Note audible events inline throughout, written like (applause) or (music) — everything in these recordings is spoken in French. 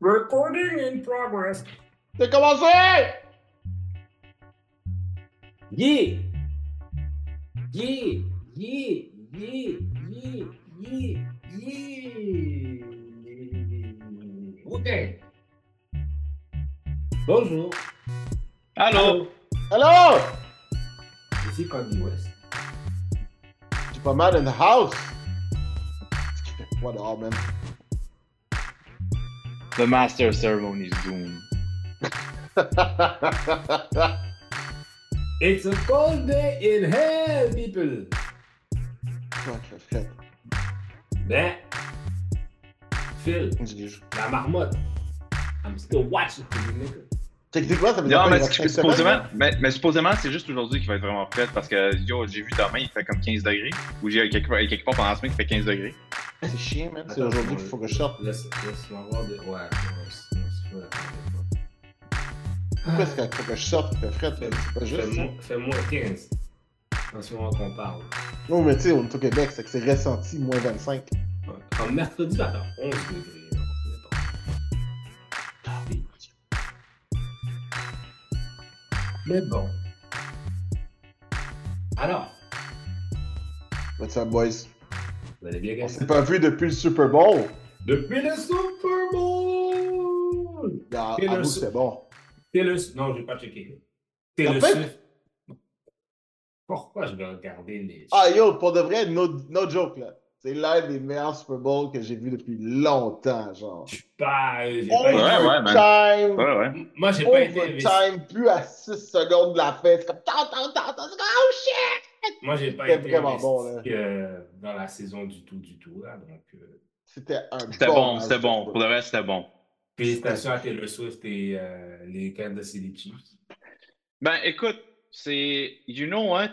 Recording in progress. C'est commencé! Yeah! Yeah! Yeah! Yeah! Yeah! Yeah! Yeah! OK. Bonjour. Allô? Hello! Ici Kanye West. Tu pas mal in the house? What the hell, man? The Master of Ceremonies Doom. (laughs) It's a cold day in hell, people. Fret. Ben, Phil, la marmotte. I'm still watching for you, nigga. Techniquement, ça veut Non, dire mais qu'il c'est- supposément, mais, mais supposément, c'est juste aujourd'hui qu'il va être vraiment prêt parce que yo, j'ai vu demain, il fait comme 15 degrés. Ou j'ai quelque, quelque part pendant la semaine, il fait 15 degrés. C'est chiant, man. C'est aujourd'hui qu'il faut que je sorte. Laisse, laisse-moi voir de. Ouais, ouais, c'est pas. Pourquoi est-ce qu'il faut que je sorte? Là. C'est pas juste. Fais-moi fais-moi 15. En ce moment qu'on parle. Non, mais tu sais, on est au Québec, c'est que c'est ressenti moins 25. Ouais. En mercredi, il va faire 11 degrés. Mais bon. Alors, What's up, boys? Vous allez bien, On s'est pas vu depuis le Super Bowl. Depuis le Super Bowl! Ah, Su- c'était bon. Taylor Swift. Non, j'ai pas checké. Taylor Swift. Pourquoi je vais regarder les. Ah, yo, pour de vrai, no, no joke, là. C'est l'un des meilleurs Super Bowls que j'ai vu depuis longtemps, genre. Je suis pas. euh, J'ai Oh, pas ouais, ouais! Ouais, ouais. Moi, j'ai pas été. Overtime, plus à 6 secondes de la fin. C'est comme tant, tant, tant, tant. c'est comme, Oh shit! Moi, j'ai pas été vraiment bon, là. euh, dans la saison du tout, du tout. Là, donc, euh, C'était un C'était bon. c'était bon. Pour le reste, c'était bon. félicitations à Taylor Swift et euh, les Kansas City Chiefs. Ben, écoute, c'est. You know what?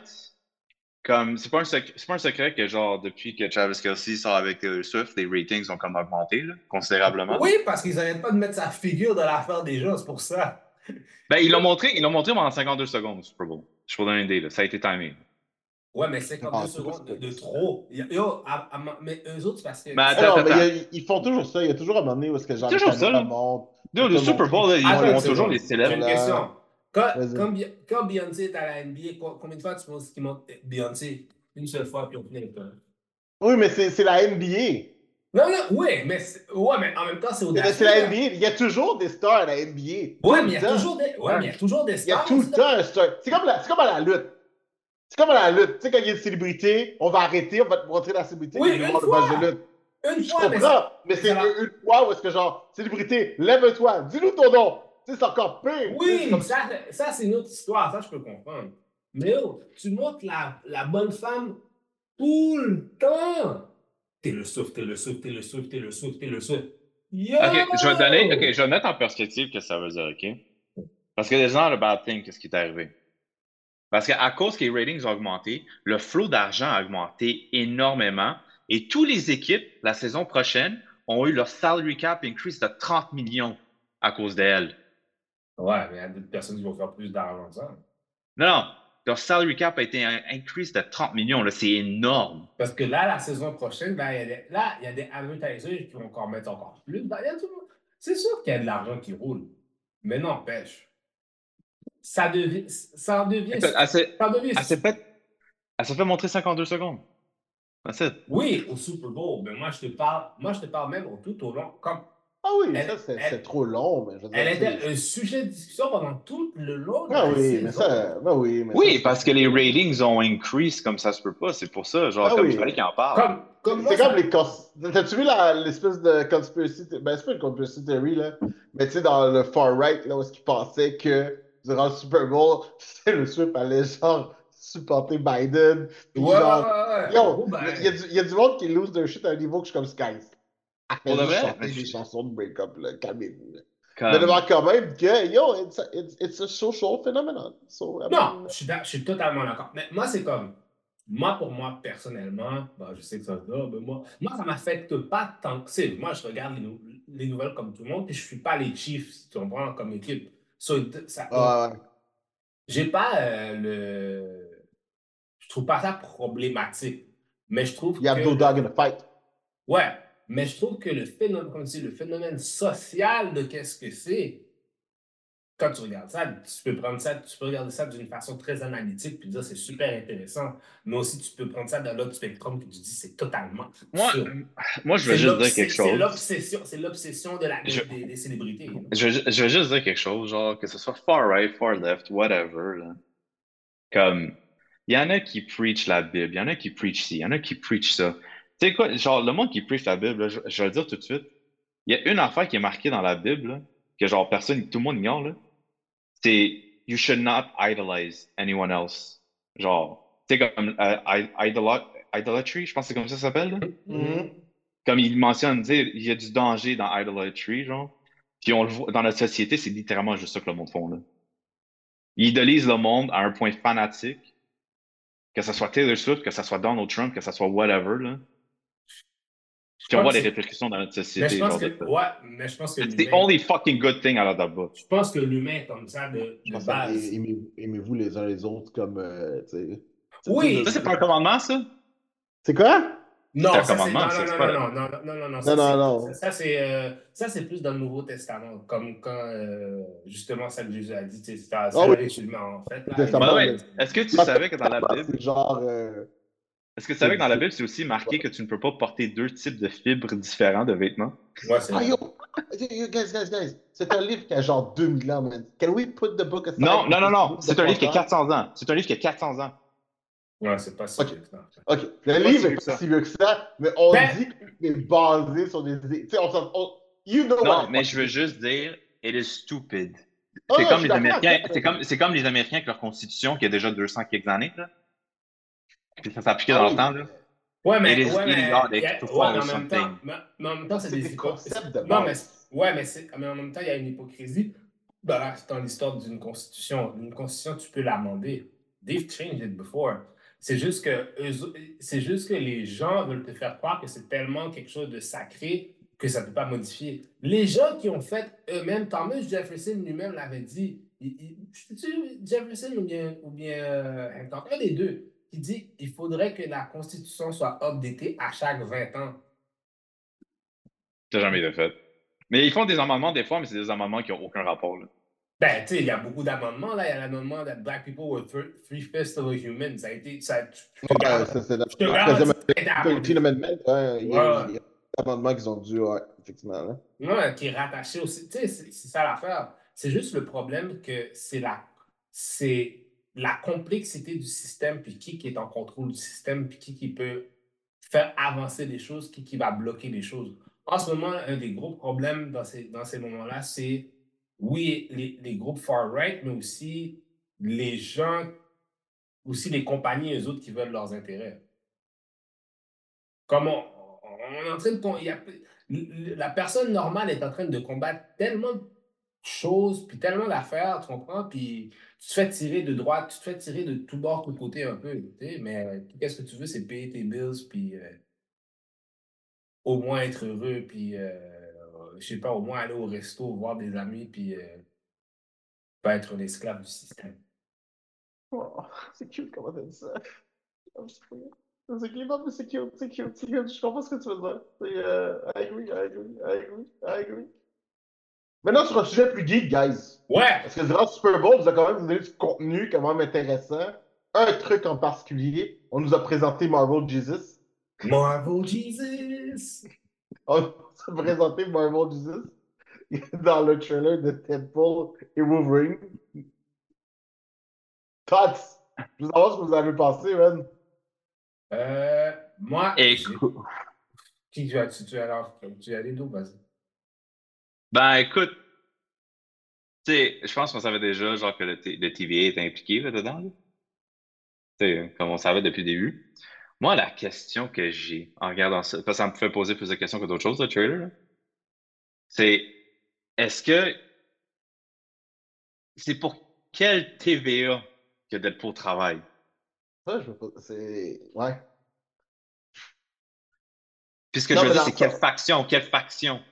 Comme, c'est pas, un sec- pas un secret que, genre, depuis que Travis Kelsey sort avec Taylor Swift, les ratings ont comme augmenté, là, considérablement. Oui, parce qu'ils n'arrêtent pas de mettre sa figure de l'affaire déjà, c'est pour ça. Ben, ils l'ont montré, ils l'ont montré pendant 52 secondes, Super Bowl. Je peux vous donner une idée, là. Ça a été timé. Ouais, mais 52 Ah, secondes de, c'est trop. Yo, à- à- mais eux autres, c'est parce que. Mais Ah attends, non, mais attends. il y a- ils font toujours ça. Il y a toujours un moment donné où est-ce que genre, Toujours ça. Yo, le Super Bowl, là, ils Attends ont toujours les J'ai célèbres. une question. Quand, quand, quand Beyoncé est à la NBA, co- combien de fois tu penses qu'il monte Beyoncé? Une seule fois, puis on finit avec. Oui, mais c'est c'est la NBA. Non, non, ouais, mais, c'est- ouais, mais en même temps, c'est C'est audacieux. c'est la. NBA. Il y a toujours des stars à la NBA. Ouais, mais il y a toujours des, ouais, mais il y a toujours des Il y a stars. tout le temps un star. C'est comme, la- c'est comme à la lutte. C'est comme à la lutte. Tu sais, quand il y a une célébrité, on va arrêter, on va te montrer la célébrité Oui, une fois. de lutte. Une Je fois, mais comprends, ça- mais c'est une, une fois où est-ce que genre, célébrité, lève-toi, dis-nous ton nom. Tu sais, c'est encore pire. Oui, comme- ça, ça c'est une autre histoire, ça je peux comprendre. Mais oh, tu montres la, la bonne femme tout le temps. T'es le souffle, t'es le souffle, t'es le souffle, t'es le souffle, t'es le souffle. Yo! Ok, je vais te donner, ok, je vais mettre en perspective ce que ça veut dire, ok? Parce que les gens, le bad thing, qu'est-ce qui est arrivé? Parce qu'à cause que les ratings ont augmenté, le flot d'argent a augmenté énormément et toutes les équipes, la saison prochaine, ont eu leur salary cap increase de 30 millions à cause d'elles. Ouais, mais il y a d'autres personnes qui vont faire plus d'argent que ça. Non, non, leur salary cap a été un increase de 30 millions, c'est énorme. Parce que là, la saison prochaine, ben, il y a des, là, il y a des advertisers qui vont encore mettre encore plus. Ben, C'est sûr qu'il y a de l'argent qui roule. Mais non, pêche. Ça devient. Ça devient. Écoute, elle ça elle s'est fait, elle s'est fait montrer 52 secondes. That's it. Oui, au Super Bowl, mais moi je te parle, moi je te parle même au tout au long. Comme Ah oui, Elle- ça, c'est trop long. Mais je veux dire, elle était un sujet de discussion pendant tout le long de Ah la oui, mais ça. Ben oui, mais Oui, ça, parce que les ratings ont increase comme ça se peut pas. C'est pour ça, genre, Ah comme oui. il fallait qu'il en parle. Comme, C'est ça- comme les. cons- T'as-tu vu la- l'espèce de conspiracy. Ben, c'est pas une conspiracy theory, là. Mais tu sais, dans le far right, là, où est-ce qu'ils pensaient que durant le Super Bowl, le Swift allait genre supporter Biden. puis Ouais, genre, ouais, ouais. Yo, Oh, ben, il y, a du- il y a du monde qui lose their shit à un niveau que je suis comme Skies. Pour de vrai? chanter des chansons de break-up, là, calmez-vous. Comme- Mais devant quand même que, yo, it's a, it's, it's a social phenomenon. So, I Non, mean, je suis, je suis totalement d'accord. Mais moi, c'est comme. Moi, pour moi, personnellement, ben, je sais que ça se dit, ben, moi, moi, ça m'affecte pas tant que c'est. Moi, je regarde les, nou- les nouvelles comme tout le monde, puis je suis pas les Chiefs, si tu comprends, comme équipe. So, ça, ah, ouais. J'ai pas euh, le. Je trouve pas ça problématique. Mais je trouve Il y a no dog in the fight. Ouais. Mais je trouve que le phénomène, comme tu dis, le phénomène social de qu'est-ce que c'est, quand tu regardes ça, tu peux prendre ça, tu peux regarder ça d'une façon très analytique puis dire c'est super intéressant. Mais aussi, tu peux prendre ça dans l'autre spectrum puis tu dis c'est totalement. Moi, moi, je veux juste dire quelque chose. c'est l'obsession de la, Je- des, des célébrités. Je, veux- je veux juste dire quelque chose, genre, que ce soit far right, far left, whatever, là. Comme, il y en a qui preach la Bible, il y en a qui preach ci, il y en a qui preach ça. Tu sais quoi, genre, le monde qui preach la Bible, là, je, je vais le dire tout de suite, il y a une affaire qui est marquée dans la Bible, là, que genre, personne, tout le monde ignore, là. C'est, you should not idolize anyone else. Genre, tu sais, comme, euh, i- idola- idolatry, je pense que c'est comme ça que ça s'appelle. Mhm. Comme il mentionne, il y a du danger dans idolatry, genre. Puis on le voit dans notre société, c'est littéralement juste ça que le monde font, là. Ils idolisent le monde à un point fanatique, que ce soit Taylor Swift, que ce soit Donald Trump, que ce soit whatever, là. Puis on pense voit que les c'est- répercussions dans notre Mais société. je pense genre que, de ça. ouais, mais je pense que It's the l'humain, only fucking good thing out of that book. je pense que l'humain est comme ça de, de base. aimez- aimez-vous les uns les autres comme. euh, tu sais. Oui. Ça, c'est pas un commandement, ça? C'est quoi? Non, C'est un ça, c'est, commandement, non, ça, non, c'est non, pas- non, non, non, non, non, ça, non, c'est- non. ça, ça, c'est, euh, ça, c'est plus dans le Nouveau Testament, comme quand, euh, justement, ça que Jésus a dit, ça Ah oui. en fait, way, est-ce que tu savais que dans la Bible, C'est genre. Est-ce que tu savais que dans la Bible, c'est aussi marqué que tu ne peux pas porter deux types de fibres différents de vêtements? Ouais, c'est Ah, vrai. yo! yo, Guys, guys, guys. C'est un livre qui a genre 2000 ans, man. Can we put the book aside? Non, non, non, non. C'est un livre qui a podcast? 400 ans. C'est un livre qui a 400 ans. Ouais, c'est pas si vieux que ça. Ok, le livre est pas ça. si vieux que ça, mais on Ben- dit que c'est basé sur des. Tu sais, on s'en. on- You know what Non, I'm mais je veux juste dire, it is stupid. Ah, C'est comme les Américains, c'est comme, c'est comme les Américains avec leur constitution qui a déjà 200 quelques années, là. Puis ça s'appliquait Ah dans oui. le temps, là. Ouais, mais, ouais, mais, a- ouais, mais en même temps, mais, mais en même temps, c'est des des hypo- concepts de Non, mais, ouais, mais, c'est- mais en même temps, il y a une hypocrisie dans, la- dans l'histoire d'une constitution. Une constitution, tu peux l'amender. They've changed it before. C'est juste que c'est juste que les gens veulent te faire croire que c'est tellement quelque chose de sacré que ça ne peut pas modifier. Les gens qui ont fait eux-mêmes, Thomas Jefferson lui-même l'avait dit. Il, il- Jefferson ou bien, ou bien euh, un des deux, qui dit il faudrait que la Constitution soit updatée à chaque 20 ans. Ça n'a jamais été fait. Mais ils font des amendements des fois, mais c'est des amendements qui n'ont aucun rapport, là. Ben, tu sais, il y a beaucoup d'amendements. Là, il y a l'amendement that black people were of a human. Ça a été. Ça, je te Ouais, garantis- ça, c'est la je te la garantis troisième que ça a été amendé. 13 Amendment, ouais, il y a Ouais. il y a des amendements qu'ils ont dû, ouais, effectivement. Là. Ouais, qui est rattaché aussi. Tu sais, c'est c'est ça l'affaire. C'est juste le problème que c'est la, c'est la complexité du système, puis qui, qui est en contrôle du système, puis qui, qui peut faire avancer les choses, qui, qui va bloquer les choses. En ce moment, un des gros problèmes dans ces, dans ces moments-là, c'est, oui, les, les groupes far-right, mais aussi les gens, aussi les compagnies, eux autres, qui veulent leurs intérêts. Comme on, est en train de... y a- la personne normale est en train de combattre tellement choses, puis tellement d'affaires, tu comprends? Puis tu te fais tirer de droite, tu te fais tirer de tout bord, tout côté un peu, mais euh, qu'est-ce que tu veux, c'est payer tes bills, puis euh, au moins être heureux, puis euh, je sais pas, au moins aller au resto, voir des amis, puis pas être un esclave du système. Oh, c'est cute comment t'as dit ça. C'est cute, c'est cute, c'est cute, c'est cute. Je comprends ce que tu veux dire. I agree, I agree, I agree, I agree. Maintenant, sur un sujet plus geek, guys. Ouais! Parce que durant le Super Bowl, vous avez quand même donné du contenu quand même intéressant. Un truc en particulier, on nous a présenté Marvel Jesus. Marvel Jesus! On nous a présenté Marvel Jesus (laughs) dans le trailer de Deadpool et Wolverine. Tots, je veux savoir ce que vous avez pensé, man. Euh, moi, Et j'ai- qui tu as, tu, tu as alors, tu as les deux, vas-y. Ben, écoute, tu sais, je pense qu'on savait déjà, genre, que le, T- le TVA était impliqué là-dedans, là. Tu sais, comme on savait depuis le début. Moi, la question que j'ai en regardant ça, parce que ça me fait poser plus de questions que d'autres choses, le trailer, là, c'est est-ce que c'est pour quel TVA que Deadpool travaille? Ça, je veux pas. C'est. Ouais. Puis ce que Non, je veux mais dire, dans c'est le quelle faction, quelle faction?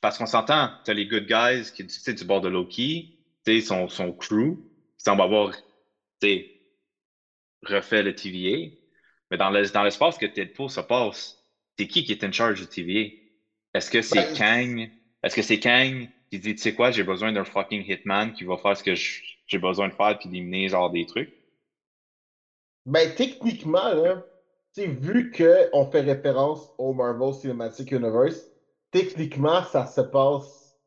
Parce qu'on s'entend, t'as les good guys qui, tu sais, du bord de Loki, tu sais, son, son crew, qui semble avoir, tu refait le TVA. Mais dans le- dans l'espace que Deadpool se passe, c'est qui qui est in charge du TVA? Est-ce que c'est Ben, Kang? Est-ce que c'est Kang qui dit, tu sais quoi, j'ai besoin d'un fucking hitman qui va faire ce que j'ai besoin de faire puis d'éliminer genre des trucs? Ben, techniquement, là, tu vu qu'on fait référence au Marvel Cinematic Universe, techniquement, ça se passe.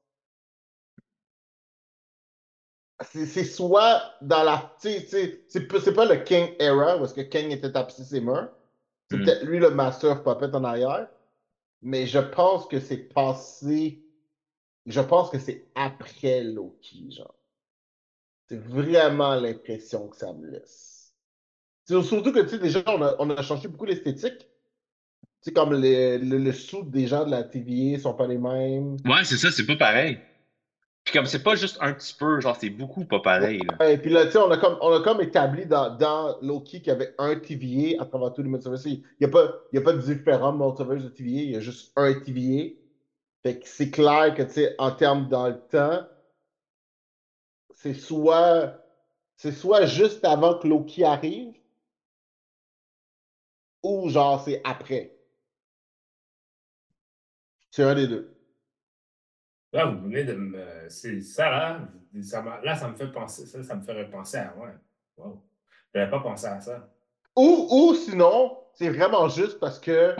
C'est soit dans la. C'est pas le King Era, est-ce que King était tapé ses murs. C'est Mm. peut-être lui le Master Puppet en arrière. Mais je pense que c'est passé. Je pense que c'est après Loki, genre. C'est vraiment l'impression que ça me laisse. C'est Surtout que, tu sais, déjà, on a, on a changé beaucoup l'esthétique. Tu sais, comme le, le, le sous des gens de la TVA sont pas les mêmes. Ouais, c'est ça, c'est pas pareil. Puis comme c'est pas juste un petit peu, genre c'est beaucoup pas pareil. Là. Et puis là, tu sais, on a comme, on a comme établi dans, dans Loki qu'il y avait un TVA à travers tous les multiverses. Il n'y a, pas- il y a pas de différents multiverses de TVA, il y a juste un TVA. Fait que c'est clair que, tu sais, en termes dans le temps, c'est soit, c'est soit juste avant que Loki arrive, ou genre c'est après. C'est un des deux. Là, vous venez de me. C'est ça, là. Ça là, ça me fait penser. Ça, ça me fait repenser à. Ouais. Wow. J'avais pas pensé à ça. Ou, ou sinon, c'est vraiment juste parce que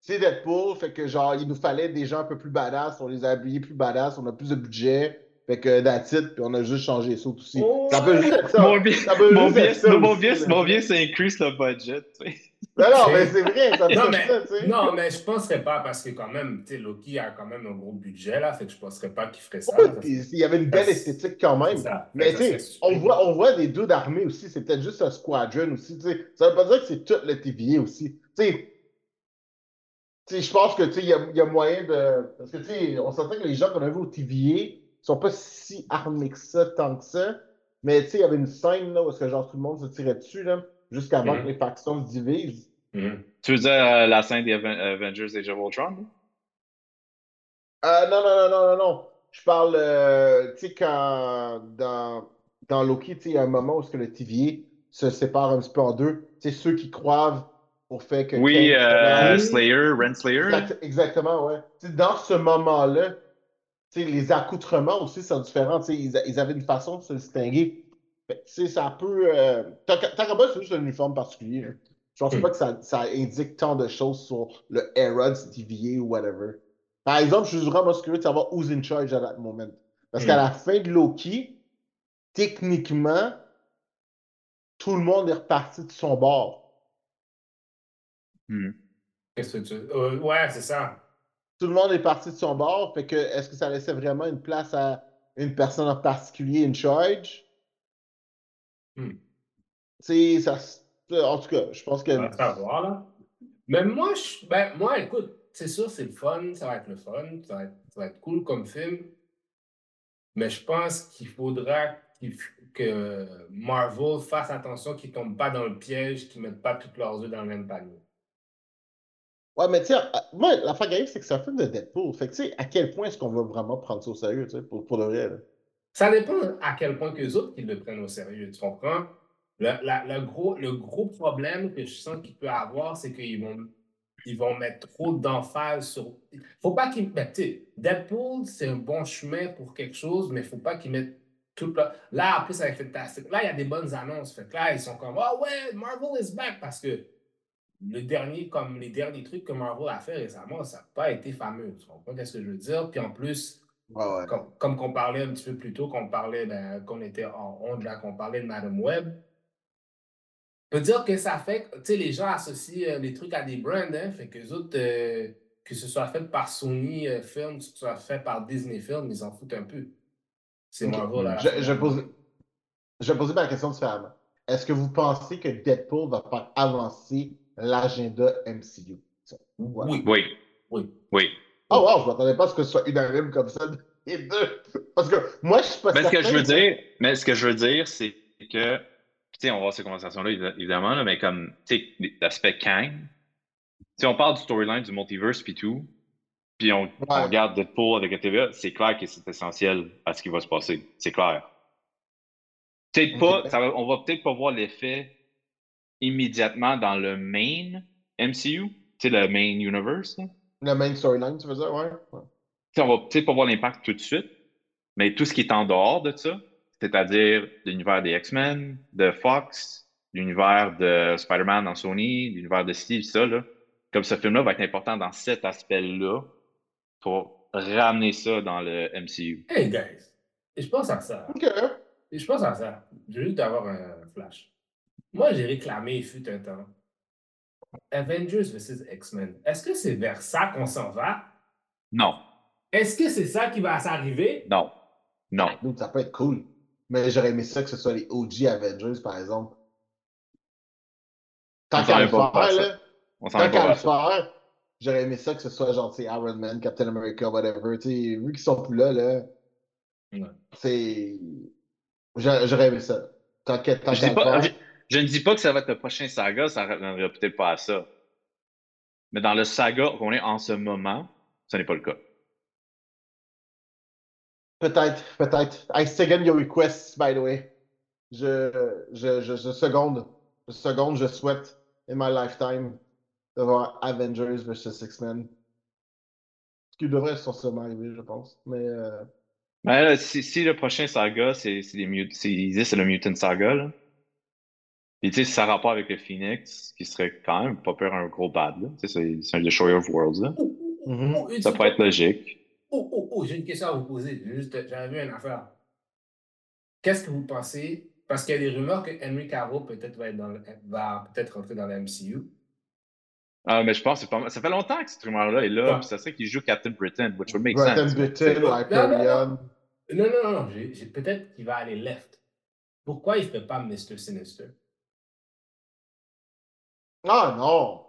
c'est Deadpool, fait que genre, il nous fallait des gens un peu plus badass, on les a habillés plus badass, on a plus de budget, fait que that's it, puis on a juste changé sauts aussi. Oh, ça peut juste être ça. Mon bien, Ça peut mon juste bien, ça c'est increase le budget. Non, non, mais c'est vrai, ça Non, mais, ça, tu sais. non, mais je penserais pas parce que quand même, tu sais, Loki a quand même un gros budget là, fait que je penserais pas qu'il ferait ça. Il y avait une belle esthétique quand même. ça. Mais tu sais, on voit, on voit des deux d'armée aussi, c'est peut-être juste un squadron aussi, tu sais. Ça veut pas dire que c'est tout le TVA aussi. Tu sais, je pense que tu il y y a moyen de. Parce que tu sais, on s'entend que les gens qu'on a vus au TVA sont pas si armés que ça, tant que ça. Mais tu sais, il y avait une scène là où est-ce que genre tout le monde se tirait dessus, là, jusqu'avant Mhm. que les factions se divisent. Mhm. Tu veux dire euh, la scène des Aven- Avengers Age of Ultron? Euh, non, non, non, non, non, non. Je parle, euh, tu sais, quand dans, dans Loki, tu sais, il y a un moment où est-ce que le TVA se sépare un petit peu en deux. Tu sais, ceux qui croient au fait que. Oui, Kang-. Slayer, Renslayer. Exact- exactement, ouais. Tu sais, dans ce moment-là, tu sais, les accoutrements aussi sont différents. Tu sais, ils, a- ils avaient une façon de se distinguer. Fait sais, ça peut. Euh... Moi, c'est juste un uniforme particulier. hein. Je pense Hmm. pas que ça, ça indique tant de choses sur le era du TVA ou whatever. Par exemple, je suis vraiment curieux de savoir who's in charge at that moment. Parce Hmm. qu'à la fin de Loki, techniquement, tout le monde est reparti de son bord. Hmm. Qu'est-ce que tu. euh, ouais, c'est ça. tout le monde est parti de son bord. Fait que est-ce que ça laissait vraiment une place à une personne en particulier in charge? Hmm. Tu sais, ça. s- En tout cas, je pense que. On va là. Mais moi, je, ben, moi, écoute, c'est sûr, c'est le fun, ça va être le fun, ça va être, ça va être cool comme film. Mais je pense qu'il faudra que Marvel fasse attention qu'ils ne tombent pas dans le piège, qu'ils ne mettent pas toutes leurs œufs dans le même panier. Ouais, mais sais, à- moi, qui arrive, c'est que c'est un film de Deadpool. Fait que tu sais, à quel point est-ce qu'on va vraiment prendre ça au sérieux, tu sais, pour, pour vrai, là? Ça dépend à quel point que les autres qu'ils le prennent au sérieux, tu comprends? Le, gros, le gros problème que je sens qu'il peut avoir, c'est qu'ils vont, ils vont mettre trop d'emphase sur. Faut pas qu'ils. Sais, Deadpool, c'est un bon chemin pour quelque chose, mais faut pas qu'ils mettent tout. le- Là, en plus, avec Fantastic, là, il y a des bonnes annonces. Fait là, ils sont comme, oh ouais, Marvel is back parce que le dernier, comme les derniers trucs que Marvel a fait récemment, ça n'a pas été fameux. Tu comprends ce que je veux dire? Puis en plus, Ouais, ouais. comme, comme qu'on parlait un petit peu plus tôt, qu'on parlait, ben, qu'on était en onde, là, qu'on parlait de Madame Web. On peut dire que ça fait, tu sais, les gens associent euh, les trucs à des brands, hein, fait que les autres, euh, que ce soit fait par Sony euh, Films, que ce soit fait par Disney Films, ils en foutent un peu. C'est Ok. Marvel à la Je, je, pose, je vais poser ma question différemment. Est-ce que vous pensez que Deadpool va faire avancer l'agenda MCU? Oui, oui. oui. Oh wow, je m'attendais pas à ce que ce soit unanime comme ça, (laughs) les deux. Parce que moi, je suis pas Mais ce que je veux dire, mais ce que je veux dire, c'est que, tu sais, on va avoir ces conversations-là, évi- évidemment, là, mais comme, tu sais, l'aspect Kang, tu sais, on parle du storyline du multiverse puis tout, puis on, on regarde Deadpool avec la TVA, c'est clair que c'est essentiel à ce qui va se passer. C'est clair. Peut-être pas, ça va- on va peut-être pas voir l'effet immédiatement dans le main MCU. Tu sais, le main universe. là. Le main storyline, tu veux dire, ouais. ouais. Tu sais, on va peut-être pas voir l'impact tout de suite, mais tout ce qui est en dehors de ça, c'est-à-dire l'univers des X-Men, de Fox, l'univers de Spider-Man dans Sony, l'univers de Steve, ça, là, comme ce film-là va être important dans cet aspect-là pour ramener ça dans le MCU. Hey, guys, je pense à ça. Ok. Je pense à ça. Je veux juste avoir un flash. Moi, j'ai réclamé, il fut un temps, Avengers vs. X-Men. Est-ce que c'est vers ça qu'on s'en va? Non, Est-ce que c'est ça qui va s'arriver? non, non. Donc, ça peut être cool. Mais j'aurais aimé ça que ce soit les OG Avengers, par exemple. Tant On qu'à s'en le faire, là. On s'en Tant qu'à le faire, j'aurais aimé ça que ce soit genre, Iron Man, Captain America, whatever. Tu sais, vu qu'ils sont plus là, là, Ouais. c'est. J'a- J'aurais aimé ça. Tant qu'à le pas- faire. Je- ne dis pas que ça va être le prochain saga, ça ne reviendra peut-être pas à ça. Mais dans le saga qu'on est en ce moment, ce n'est pas le cas. Peut-être, peut-être. I second your request, by the way. Je, je, je, je seconde. Je seconde, je souhaite, in my lifetime, de voir Avengers vs. X-Men. Ce qui devrait sûrement arriver, je pense. Mais euh, Mais là, si, si le prochain saga, c'est les c'est le Mutant Saga, là. Puis tu sais, si ça a rapport avec le Phoenix, qui serait quand même pas peur un gros bad, là. Tu sais, c'est c'est un Destroyer of Worlds, là. Oh, oh, oh, Ça pourrait être logique. Oh, oh, oh, j'ai une question à vous poser. J'ai Juste, j'avais vu une affaire. Qu'est-ce que vous pensez? Parce qu'il y a des rumeurs que Henry Cavill peut-être va, être dans le- va peut-être rentrer dans la MCU. Ah, mais je pense que c'est pas mal- ça fait longtemps que cette rumeur-là est là, Ouais. puis ça serait qu'il joue Captain Britain, which would make Bretton sense. Button, Non, non, Hyperion. Non, non, non, non. peut-être qu'il va aller left. Pourquoi il ne fait pas Mr. Sinister? Ah non!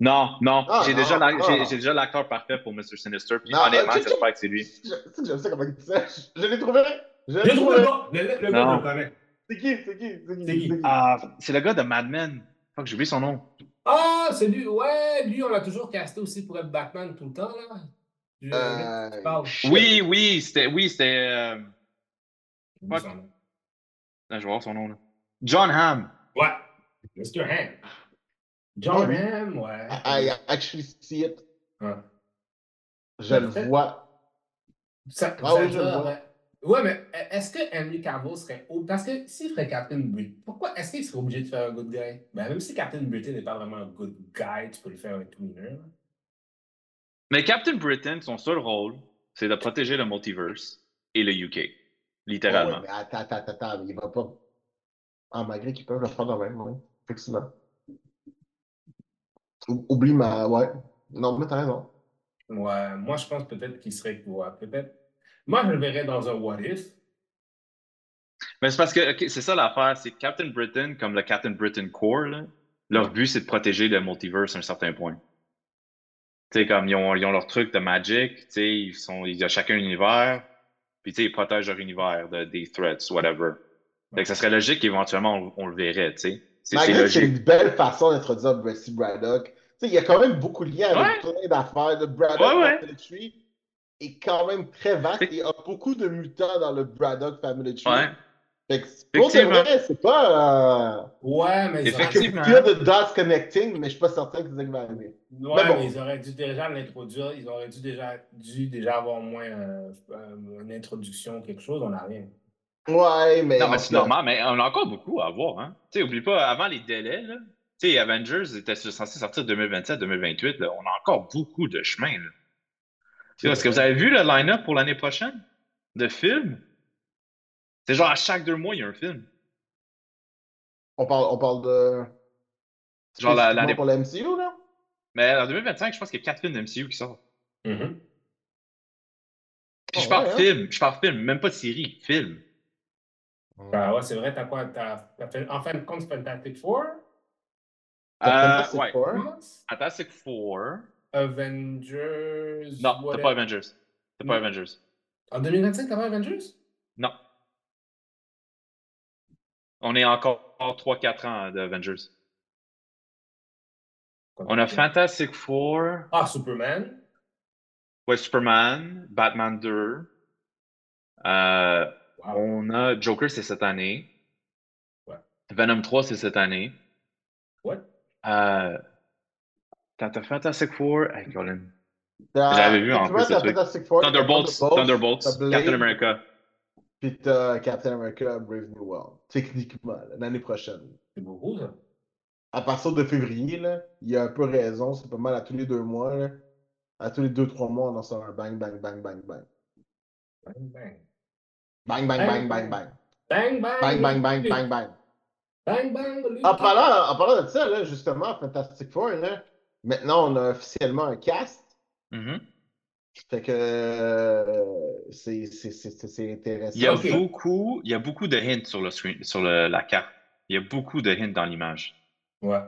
Non, non, Ah, j'ai non, déjà la- ah, l'acteur parfait pour Mr. Sinister, puis Non, honnêtement, j'espère que c'est lui. Je, tu sais que j'aime ça comment il ça. Je, l'ai trouvé! Je l'ai J'ai trouvé le. Le, le, gars, Non. C'est qui? C'est qui? C'est qui? Ah, c'est le gars de Mad Men. Fuck, j'ai oublié son nom. Ah, c'est lui. Ouais, lui, on l'a toujours casté aussi pour être Batman tout le temps, là. Je- Euh, tu parles. shit. Oui, oui, c'était, oui, c'était, euh, fuck. je vais voir son nom, là. John Hamm. Ouais. Mr. Ham. John. Ham, ouais. I actually see it. Ouais. Je le vois. Ça, Ah oui, je le vois. ouais. Ouais, mais est-ce que Henry Cavill serait. au- Parce que s'il ferait Captain Britain, pourquoi est-ce qu'il serait obligé de faire un good guy? Ben, même si Captain Britain n'est pas vraiment un good guy, tu peux le faire un tweener. là. Mais Captain Britain, son seul rôle, c'est de protéger le multiverse et le UK. Oh, ouais, Littéralement. mais attends, attends, attends, attends, il va pas. Ah, malgré qu'ils peuvent le faire de même, oui. Effectivement. Ou- Oublie ma. Ouais. Non, mais t'as raison. Ouais, moi, je pense peut-être qu'il serait. Ouais, peut-être. Moi, je le verrais dans un What If. Mais c'est parce que, ok, c'est ça l'affaire, c'est que Captain Britain, comme le Captain Britain Corps, là, leur but, c'est de protéger le multiverse à un certain point. Tu sais, comme ils ont, ils ont leur truc de Magic, tu sais, ils sont, ils ont chacun un univers, puis tu sais, ils protègent leur univers de, des threats, whatever. Fait que ça serait logique qu'éventuellement on, on le verrait, tu sais. Malgré que c'est une belle façon d'introduire Bressy Braddock. Tu sais, il y a quand même beaucoup de liens avec Ouais. plein d'affaires. Le Braddock Ouais, ouais. Family Tree est quand même très vaste et il y a beaucoup de mutants dans le Braddock Family Tree. Ouais. Fait que, pour de vrai, c'est pas. Euh... Ouais, mais ils auraient, Fait que Effectivement. il y a de dots connecting, mais je suis pas certain que c'est ça qui va arriver. ouais, Mais bon. mais ils auraient dû déjà l'introduire. Ils auraient dû déjà, dû déjà avoir au moins euh, une introduction, quelque chose. On n'a rien. Ouais, mais. Non, mais c'est normal, mais on a encore beaucoup à voir, hein. Tu sais, oublie pas, avant les délais, là, tu sais, Avengers était censé sortir 2027-2028, là, on a encore beaucoup de chemin, là. Tu sais, Est-ce que vous avez vu le line-up pour l'année prochaine de films? C'est genre à chaque deux mois, il y a un film. On parle, on parle de. Genre l'année. pour la MCU, là? Mais en 2025, je pense qu'il y a quatre films de MCU qui sortent. Mhm. Puis je Oh, parle ouais, hein? film, je parle film, même pas de série, film. Ben ouais, c'est vrai, t'as quoi? T'as, t'as fait, en fin de compte, Fantastic Four? Euh, Fantastic ouais. Four? Fantastic Four. Avengers. Non, t'as pas Avengers. T'as pas. Avengers. En 2025, t'as pas Avengers? Non. On est encore 3-4 ans d'Avengers. On a Fantastic Four, Ah, Superman. ouais, Superman, Batman 2. Euh, Wow. on a Joker, c'est cette année. Ouais. Venom 3, c'est cette année. Ouais. Euh, T'as t'as Fantastic Four. Hey, Colin. J'avais vu, en plus. Fantastic Four, Thunderbolts, Thunderbolts, Captain America. Puis t'as Captain America Brave New World. Techniquement, l'année prochaine. C'est beaucoup, ça. À partir de février, là, il y a un peu raison, c'est pas mal à tous les deux mois. Là. À tous les deux, trois mois, on en sort un bang, bang, bang, bang, bang. Bang, bang. Bang, bang, bang, bang, bang. Bang, bang. Bang, bang, bang, bang, bang. Bang, bang. En parlant, en parlant de ça, là, justement, Fantastic Four, là, maintenant, on a officiellement un cast. Mhm. Fait que euh, c'est c'est- c'est- c'est- c'est intéressant. Il y a beaucoup, il y a beaucoup de hints sur, le screen, sur le- la carte. Il y a beaucoup de hints dans l'image. Ouais.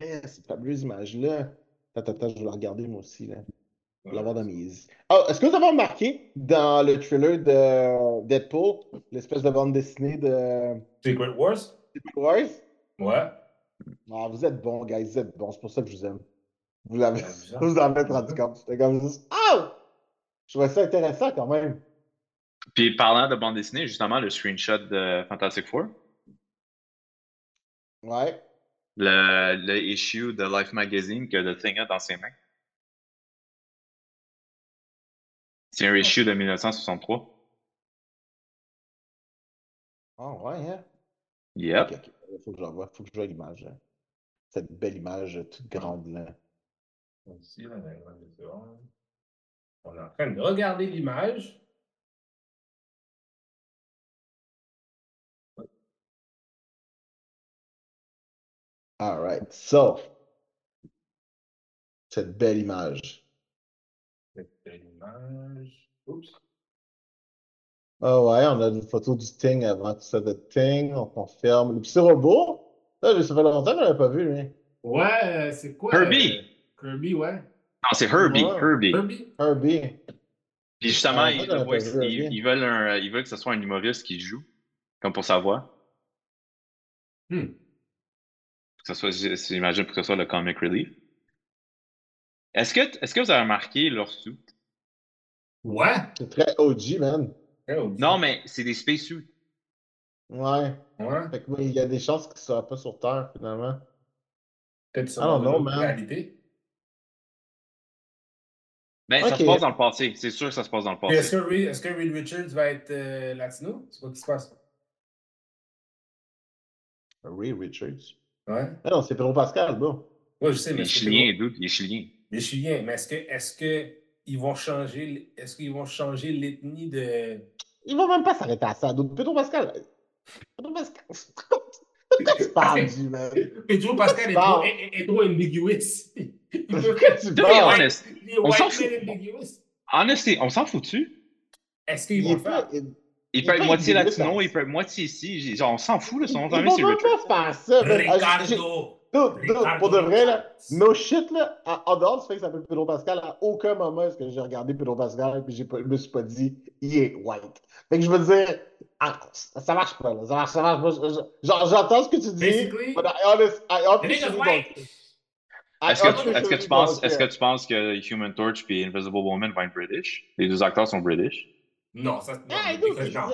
Eh, cette fabuleuse image-là. Attends, attends, je vais la regarder moi aussi. Là. L'avoir dans mes. Oh, est-ce que vous avez remarqué dans le trailer de Deadpool, l'espèce de bande dessinée de Secret Wars? Secret Wars? Ouais. Ah, vous êtes bons, guys, vous êtes bons, c'est pour ça que je vous aime. Vous l'avez (laughs) vous en êtes rendu compte. C'était comme juste. Ah! Je trouvais ça intéressant quand même. Puis parlant de bande dessinée, justement, le screenshot de Fantastic Four, Ouais. le, le issue de Life Magazine que The Thing a dans ses mains. C'est un issue de 1963. Ah, ouais, hein? Yep. Faut que je vois, faut que je vois l'image. hein. Cette belle image toute grande là. Ici. On est en train de regarder l'image. Alright, so. Cette belle image. Image. Oups. Ah ouais, on a une photo du Ting avant tout ça de Ting, on confirme. Le petit robot, là, ça fait longtemps qu'on l'avait pas vu, lui. Ouais, c'est quoi? Herbie. euh, Kirby, ouais. Non, c'est Herbie. Ouais. Herbie. Herbie? Herbie. Puis justement, Ah, ils, veulent un- ils veulent que ce soit un humoriste qui joue, comme pour sa voix. Hmm. Que ce soit, j'imagine, pour que ce soit le comic relief. Est-ce que, est-ce que vous avez remarqué leur suit? Ouais. C'est très OG, man. Ouais, aussi. Non, mais c'est des spacesuits. Ouais. Ouais. Fait que il y a des chances qu'il ne soit pas sur Terre, finalement. Peut-être ça. Une man. réalité. Ben, ça se passe dans le passé. C'est sûr que ça se passe dans le Est-ce passé. que, Reed- est-ce que Reed Richards va être euh, latino? C'est quoi qui se passe? Ray Richards. Ouais. Ah non, c'est Pedro Pascal, bro. Ouais, je sais, Il mais est est-ce que chilien, dude. Il est chilien. Il est chilien, mais est-ce que est-ce que ils vont changer est-ce qu'ils vont changer l'ethnie de Il va même pas s'arrêter à ça. Donc, Pedro Pascal. Pedro Pascal. (laughs) Tu parles du, man? Pedro Pascal est trop, est, est- est trop ambiguous. To be honest, On s'en fout. honestly, on s'en fout-tu? Est-ce qu'ils Il vont le faire? pas. Il, peut être moitié latino, il peut être moitié ici. Genre, on s'en fout, là. Son nom de il famille, va c'est même pas faire ça. Ah, Ricardo. Dude, dude, Ricardo pour de vrai, là, no shit, là, en en dehors du fait que ça s'appelle Pedro Pascal, à aucun moment est-ce que j'ai regardé Pedro Pascal et je me suis pas dit, il est white. Fait que je veux dire, ah, ça marche pas, là, ça marche, ça marche pas. J'entends ce que tu dis, Basically, but I honest, Est-ce que, tu- officially est-ce que tu don't penses, est-ce que care. tu penses que Human Torch et Invisible Woman vont être British? Les deux acteurs sont British? Non, ça, non,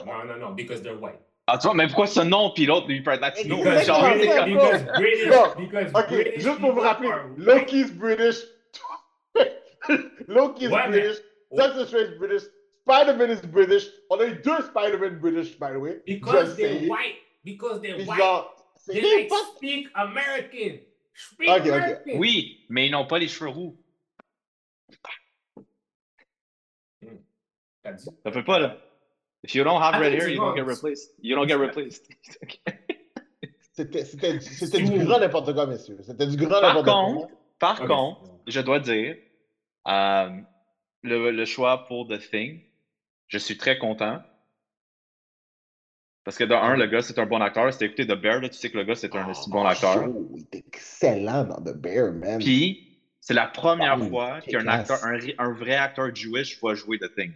non, non, non, because they're white. Ah, tu vois, mais pourquoi ce nom puis l'autre, lui, peut être latino? Because, Genre, because British, because Ok, British juste pour vous rappeler. Loki's British. (laughs) Loki's Ouais, mais- British. Doctor Strange British. Spider-Man is British. On a eu deux Spider-Man British, by the way. Because Just they're saying. white. Because they're Puis white. genre, They like n'importe- speak American. Speak Ok, ok. American. Oui, mais ils n'ont pas les cheveux roux. Dit. Ça peut pas, là. If you don't have red hair, you don't get replaced. You don't get (laughs) replaced. (laughs) C'était du grand n'importe quoi, messieurs. C'était du grand Par n'importe contre, quoi. par contre, je dois dire, euh, le, le choix pour The Thing, je suis très content. Parce que de un, le gars, c'est un bon acteur. Si t'as écouté The Bear, là, tu sais que le gars, c'est un Ah, bon acteur. Joe, il est excellent dans The Bear, man. Puis, c'est la première Ah fois qu'un acteur, un, ri- un vrai acteur Jewish va jouer The Thing.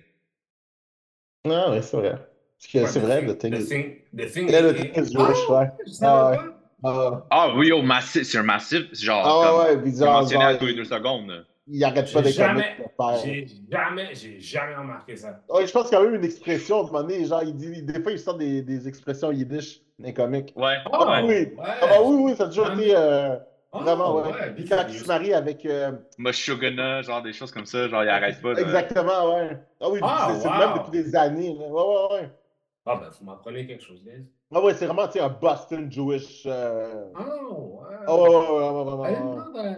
Non, oui, c'est vrai. Parce que Ouais, c'est vrai, thing- le thing The is- thing, the thing Yeah, le thing is Jewish, ouais. Je savais Ah ouais. Ah, Ah oui, oh, massif, c'est un massif. Genre, ah comme, ouais, mentionné genre, à tous les deux secondes. il arrête pas des jamais, j'ai jamais, j'ai jamais remarqué ça. Ouais, je pense qu'il y a même une expression, à un moment donné, genre, il dit, des fois, il sort des, des expressions yiddish. Ouais, Oh, ouais. oui. ouais. Ah bah oui, oui, ça a toujours Ah, été... Euh... Ah, Vraiment, ouais. Puis quand il Beef se marie avec. euh, Moshogana, genre des choses comme ça, genre il arrête pas. de- Exactement, ouais. Ah oui, Ah, c'est wow. même depuis des années. là. Ouais, ouais, ouais. Ah, ben, vous m'apprenez quelque chose, guys. Ah ouais, c'est vraiment, tu sais, un Boston Jewish. euh, Ah, ouais. Ah ouais, ouais, ouais, ouais, ouais, ouais, ouais.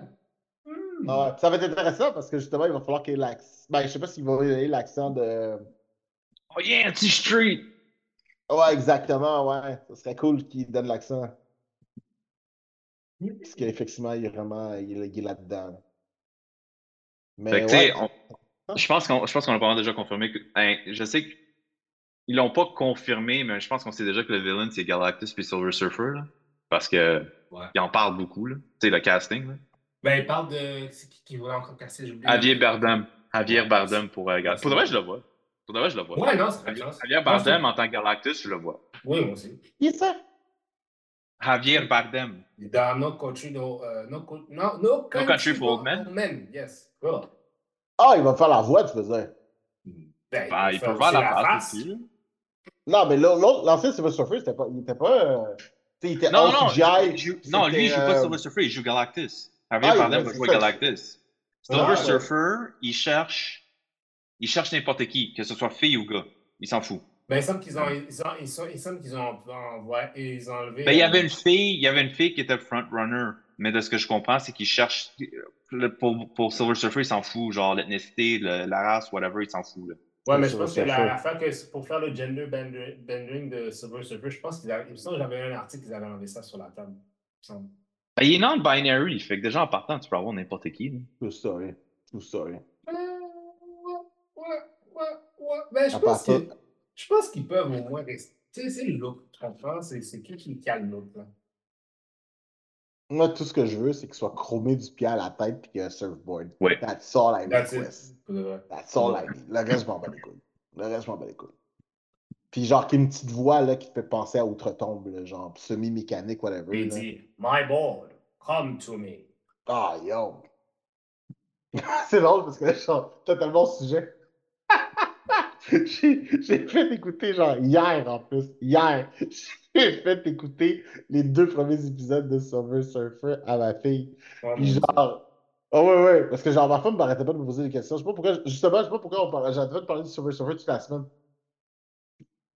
Hmm. Ah ouais. Ça va être intéressant parce que justement, il va falloir qu'il y ait l'accent. Ben, je sais pas s'il va y avoir l'accent de. Oh yeah, T-Street! Ouais, exactement, ouais. Ça serait cool qu'il donne l'accent. Parce qu'effectivement, il est vraiment. Il est, il là-dedans. Mais Fait que, ouais. on- je pense qu'on je pense qu'on a pas mal déjà confirmé que. hein, je sais qu'ils l'ont pas confirmé, mais je pense qu'on sait déjà que le villain c'est Galactus puis Silver Surfer. Là, parce que Ouais. en parlent beaucoup. là. Tu sais, le casting. Là. Ben, il parle de. C'est qui qui voulait encore casser, j'ai oublié. Javier Bardem. Javier Ouais. Bardem pour euh, Gal- Ouais, Pour de vrai, je le vois. Pour de vrai, je le vois. Ouais, non, c'est Javier Bardem en tant que Galactus, je le vois. Oui, moi aussi. Qui est ça? Javier Bardem. Dans No Country, No, euh, no, no, no Country, Country for Old Men? Men, yes. Cool. Ah, il va faire la voix, tu veux dire. Ben, Ben, il peut faire aussi la face aussi. Non, mais l'autre, l'ancien Silver Surfer, c'était pas, il était pas. euh, il était Non, non, CGI. il joue- non, lui, il joue pas euh, Silver Surfer, il joue Galactus. Javier Ah, Bardem ouais, va jouer. Galactus. Silver Ah, ouais. Surfer, il cherche. Il cherche n'importe qui, que ce soit fille ou gars. Il s'en fout. Ben, il semble qu'ils ont, ils ont, ils sont- il semble qu'ils ont, ils ont enlevé. Ben, il y euh, avait une fille, il y avait une fille qui était frontrunner. Mais de ce que je comprends, c'est qu'il cherche. le- Pour, pour Silver Surfer, il s'en fout. Genre l'ethnicité, le- la race, whatever, il s'en fout. Là. Ouais, mais je pense que la- que c'est pour faire le gender bending de Silver Surfer, je pense qu'ils avaient. Il me semble que j'avais un article qu'ils avaient enlevé ça sur la table. il me. Ben, il est non-binary, fait que déjà en partant, tu peux avoir n'importe qui. là. True story. True story. Euh, ouais, ouais, ouais, ouais. Ben, je pense ça- que. Je pense qu'ils peuvent au moins rester. Tu sais, c'est le look. Tu comprends? C'est c'est qui qui cale l'autre, là? Moi, tout ce que je veux, c'est qu'il soit chromé du pied à la tête et qu'il y ait un surfboard. Ouais. That's all I That's request. That's all I need. Le reste, je m'en bats les couilles. Le reste, je m'en bats les couilles. Puis genre, qu'il y ait une petite voix là, qui te fait penser à Outre-Tombe, genre semi-mécanique, whatever. Il dit My board, come to me. Ah, yo! (laughs) c'est drôle parce que là, je suis totalement au sujet. J'ai fait écouter, genre, hier en plus, hier, j'ai fait écouter les deux premiers épisodes de Silver Surfer à ma fille. Ouais, Puis genre, oh ouais, ouais, parce que genre, ma femme m'arrêtait pas de me poser des questions. Je sais pas pourquoi, justement, je sais pas pourquoi on parlait, de parler du Silver Surfer toute la semaine.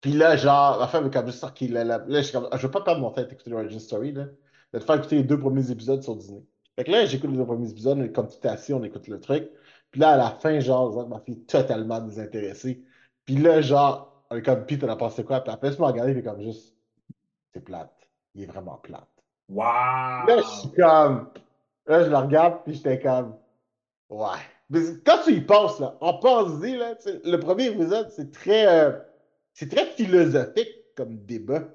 Puis là, genre, ma femme est comme juste sortie, là, là, là, je suis comme, je veux pas perdre mon temps à écouter l'Origin Story, là. Je vais te faire écouter les deux premiers épisodes sur Disney. Fait que là, j'écoute les deux premiers épisodes, comme tout assis, on écoute le truc. Puis là, à la fin, genre, je vois que ma fille est totalement désintéressée. Puis là, genre, on est comme, Pete, t'en as pensé quoi? Puis après, je me regarde, il est comme juste, c'est plate. Il est vraiment plate. Wow! Là, je suis comme. Là, je le regarde, puis j'étais comme. Ouais. Mais quand tu y penses, là, en pense-y, là, le premier épisode, c'est très. euh, c'est très philosophique comme débat.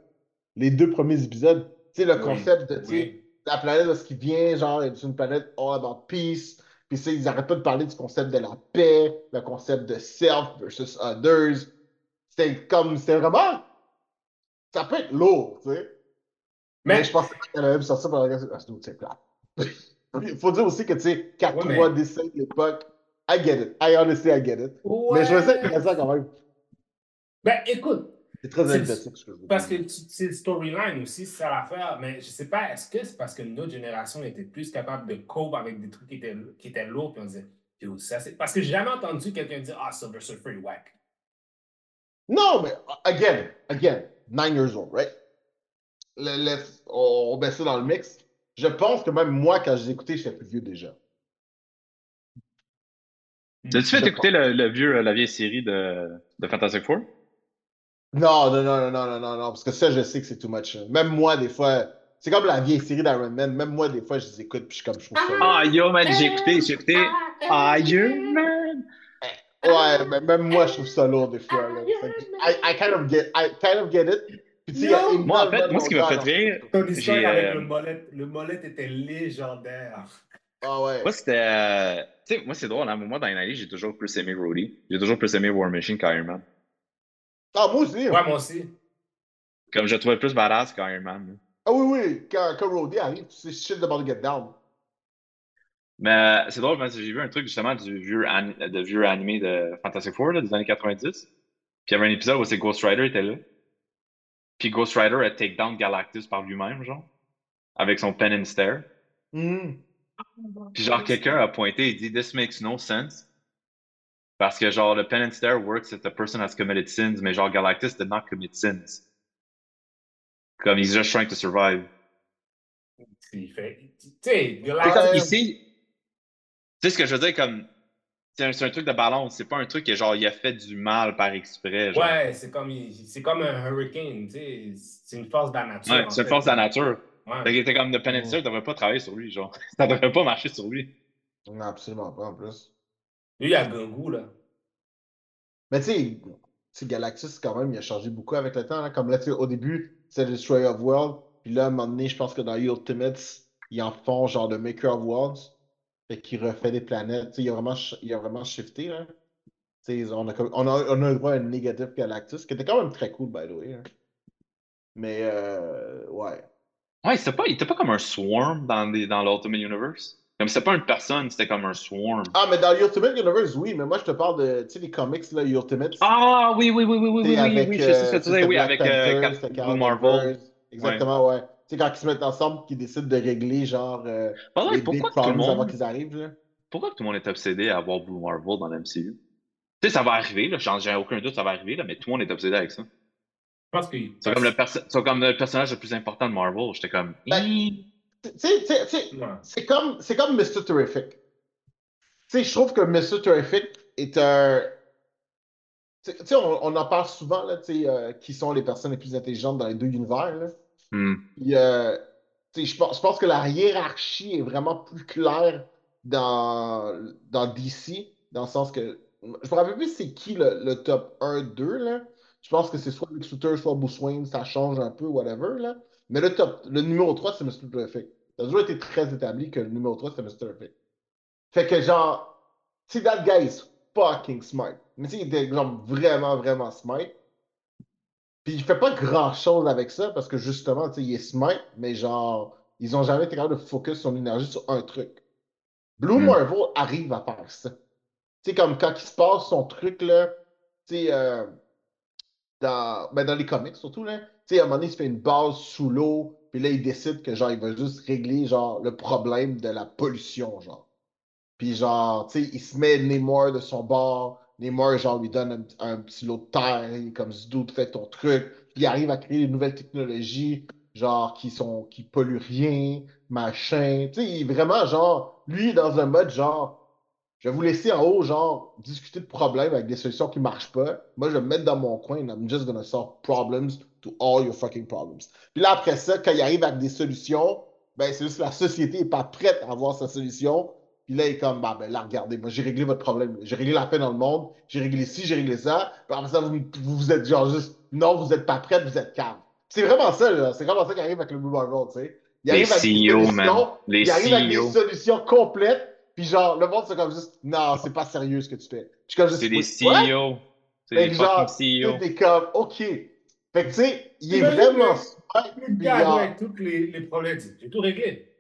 Les deux premiers épisodes. Tu sais, le Oui, concept de, tu sais, oui. la planète de ce qui vient, genre, c'est une planète all about peace. Puis, ils arrêtent pas de parler du concept de la paix, le concept de self versus others. C'était comme. C'était vraiment. Ça peut être lourd, tu sais. Mais, Mais je pas qu'elle allait me sortir par la Ah, c'est c'est plat. Il (laughs) faut dire aussi que, tu sais, 4 Ouais, 3 mais- dessins de l'époque, I get it. I honestly, I get it. Mais je trouvais ça intéressant quand même. Ben, écoute, C'est très anecdotique, ce que je veux parce que c'est le storyline aussi, c'est ça l'affaire. Mais je sais pas, est-ce que c'est parce que notre génération était plus capable de cope avec des trucs qui étaient, qui étaient lourds, puis on disait, ça c'est. Parce que j'ai jamais entendu quelqu'un dire, ah, Silver Surfer est whack. Non, mais, again, again, 9 years old, right? Le, le- on, on met ça dans le mix. Je pense que même moi, quand j'ai écouté, j'étais plus vieux déjà. T'as-tu fait Je écouter le, le vieux, la vieille série de, de Fantastic Four? Non, non, non, non, non, non, non, non, parce que ça, je sais que c'est too much. Même moi, des fois, c'est comme la vieille série d'Iron Man. Même moi, des fois, je les écoute, puis je suis comme, je trouve ça. Ah, yo, man, j'ai écouté, j'ai écouté Iron Man. Ouais, mais même moi, je trouve ça lourd des fois. Là. I, I kind of get, I kind of get it. Puis, tu sais! Moi, en fait, moi, ce qui m'a fait rire, Ton histoire J'ai, avec euh, le mollet, le mollet était légendaire. Ah ouais. moi, c'était. euh, Tu sais, moi, c'est drôle, hein. Moi, dans les années, j'ai toujours plus aimé Rhodey. J'ai toujours plus aimé War Machine qu'Iron Man. Ah, moi aussi. Ouais, moi aussi. Comme je le trouvais plus badass qu'Iron Man. là. Ah oui, oui. Quand, quand Roddy arrive, tu sais, shit about to get down. Mais c'est drôle, parce que j'ai vu un truc justement du vieux, an- de vieux animé de Fantastic Four là, des années 90. Puis il y avait un épisode où c'est Ghost Rider était là. Puis Ghost Rider a take down Galactus par lui-même, genre. Avec son pen and stare. Hmm. Puis genre, quelqu'un a pointé et dit This makes no sense. Parce que genre, le penance there works if the person has committed sins, mais genre, Galactus did not commit sins. Comme, he's just trying to survive. Il fait. Tu sais, Galactus- ici. Tu sais ce que je veux dire, comme. C'est un, truc de balance, c'est pas un truc que genre, il a fait du mal par exprès. Genre. Ouais, c'est comme, comme un hurricane, tu sais. C'est une force de la nature. Ouais, c'est une force de la nature. Ouais. Fait qu'il était comme, le penance there devrait pas travailler sur lui, genre. (laughs) Ça devrait pas marcher sur lui. Non, absolument pas en plus. Lui, il y a Gungu, là. Mais tu sais, tu sais, Galactus, quand même, il a changé beaucoup avec le temps. là. Comme là, tu sais, au début, c'était Destroyer of Worlds. Puis là, à un moment donné, je pense que dans Ultimates, ils en font genre de Maker of Worlds. Fait qu'il refait des planètes. Tu sais, il a vraiment, il a vraiment shifté, là. Tu sais, on a, comme- on a, on a eu droit à un négatif Galactus, qui était quand même très cool, by the way. hein. Mais, euh, ouais. Ouais, c'était pas, il était pas comme un swarm dans, des, dans l'Ultimate Universe? Comme c'était pas une personne, c'était comme un swarm. Ah, mais dans Ultimate Universe, oui, mais moi, je te parle de, tu sais, les comics, là, Ultimates. Ah oui, oui, oui, oui, oui, oui, sais, oui, avec, oui, je sais ce que euh, tu disais, c'était oui, avec euh, Panther, Cap- c'était Blue Carol Marvel. Exactement, ouais. Tu sais, quand ils se mettent ensemble, qu'ils décident de régler, genre, euh, Par les contre, big pourquoi que tout le problems avant monde, qu'ils arrivent, là. pourquoi tout le monde est obsédé à avoir Blue Marvel dans l'MCU? Tu sais, ça va arriver, là, j'ai aucun doute, ça va arriver, là, mais tout le monde est obsédé avec ça. Je pense que. C'est comme, le perso- c'est comme le personnage le plus important de Marvel. J'étais comme. Ben, Ouais. c'est comme, comme Mr. Terrific. Je trouve que Mr. Terrific est un. On, on en parle souvent, là, euh, qui sont les personnes les plus intelligentes dans les deux univers, là. Hmm. Euh, je pense, je pense que la hiérarchie est vraiment plus claire dans, dans DC, dans le sens que. Je me rappelle plus c'est qui le, le top 1-2, là. Je pense que c'est soit Lex Luthor, soit Bruce Wayne, ça change un peu, whatever, là. Mais le top, le numéro 3, c'est Mr. Terrific. Ça a toujours été très établi que le numéro 3, c'est Mr. Terrific. Fait que genre, tu sais, that guy is fucking smart. Mais tu sais, il était genre vraiment, vraiment smart. Puis il fait pas grand chose avec ça parce que justement, tu sais, il est smart, mais genre, ils ont jamais été capables de focus son énergie sur un truc. Blue Hmm. Marvel arrive à faire ça. Tu sais, comme quand il se passe son truc, là, tu sais, euh, dans, ben, dans les comics surtout, là, sais, à un moment donné, il se fait une base sous l'eau, puis là, il décide que, genre, il va juste régler, genre, le problème de la pollution, genre. Puis genre, tu sais, il se met Namor de son bord. Namor, genre, lui donne un, petit lot de terre. Comme ce dude, fais ton truc. Puis il arrive à créer des nouvelles technologies, genre, qui sont, qui polluent rien, machin. Tu sais, il est vraiment, genre, lui, dans un mode, genre, je vais vous laisser en haut, genre, discuter de problèmes avec des solutions qui marchent pas. Moi, je vais me mettre dans mon coin and I'm just gonna solve problems to all your fucking problems. Puis là, après ça, quand il arrive avec des solutions, ben, c'est juste que la société n'est pas prête à avoir sa solution. Puis là, il est comme, bah, ben là, regardez, moi, j'ai réglé votre problème. J'ai réglé la paix dans le monde. J'ai réglé ci, j'ai réglé ça. Puis après ça, vous, vous, vous êtes genre juste, non, vous n'êtes pas prête, vous êtes calme. C'est vraiment ça, là. C'est vraiment ça qui arrive avec le Blue Marvel, tu sais. Il Les arrive avec des solutions. Les il arrive avec des CEO. solutions complètes. Puis genre, le monde, c'est comme juste, non, c'est pas sérieux ce que tu fais. Puis comme juste, C'est des? CEO. C'est des genre, fucking CEO. t'es comme, OK. Fait que tu sais, il est vraiment le- gars avec tous les, les problèmes, j'ai tout réglé.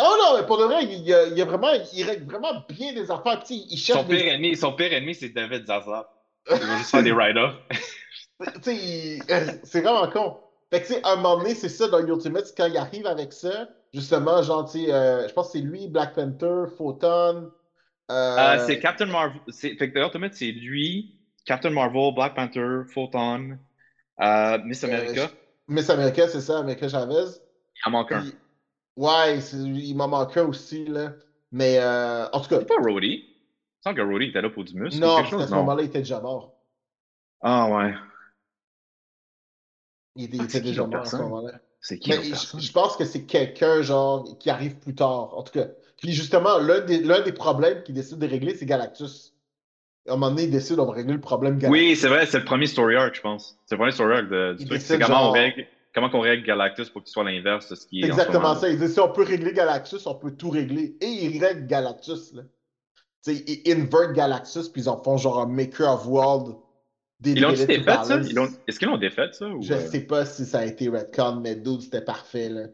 Oh non, mais pour de vrai, il, il, a- il a vraiment, il règle vraiment bien des affaires. Puis, tu sais, il cherche Son des pire ennemi, son pire ennemi, c'est David Zaza. Il va juste faire des write-offs. (laughs) (laughs) Tu sais, il- euh, c'est vraiment con. Fait que, tu sais, à un moment donné, c'est ça dans Ultimate, quand il arrive avec ça, justement, sais, euh, je pense que c'est lui, Black Panther, Photon. euh, Euh, c'est Captain Marvel. c'est- Fait que The Ultimate, c'est lui, Captain Marvel, Black Panther, Photon, Miss America. Miss America, c'est ça, America Chavez. Il en manque un. Ouais, il m'en manque un aussi, là. Mais, euh, en tout cas, C'est pas Rhodey. Je sens que Rhodey était là pour du muscle. non, chose, ce moment-là, il était déjà mort. Ah ouais. Il était, il Ah, était déjà mort à ce moment-là. C'est qui Mais l'autre je, pense que c'est quelqu'un, genre, qui arrive plus tard. En tout cas. Puis justement, l'un des, l'un des problèmes qu'il décide de régler, c'est Galactus. À un moment donné, il décide, on va régler le problème Galactus. Oui, c'est vrai, c'est le premier story arc, je pense. C'est le premier story arc de, du Il truc. C'est comment, genre- on règle, comment on règle Galactus pour qu'il soit l'inverse de ce qui est en ce exactement ça. Il dit, si on peut régler Galactus, on peut tout régler. Et il règle Galactus, là. Tu sais, ils invert Galactus, puis ils en font genre un Maker of World. Ils to défait, ça? Est-ce qu'ils l'ont défait, ça? Ou... Je euh, sais pas si ça a été Redcon, mais dude, c'était parfait, là.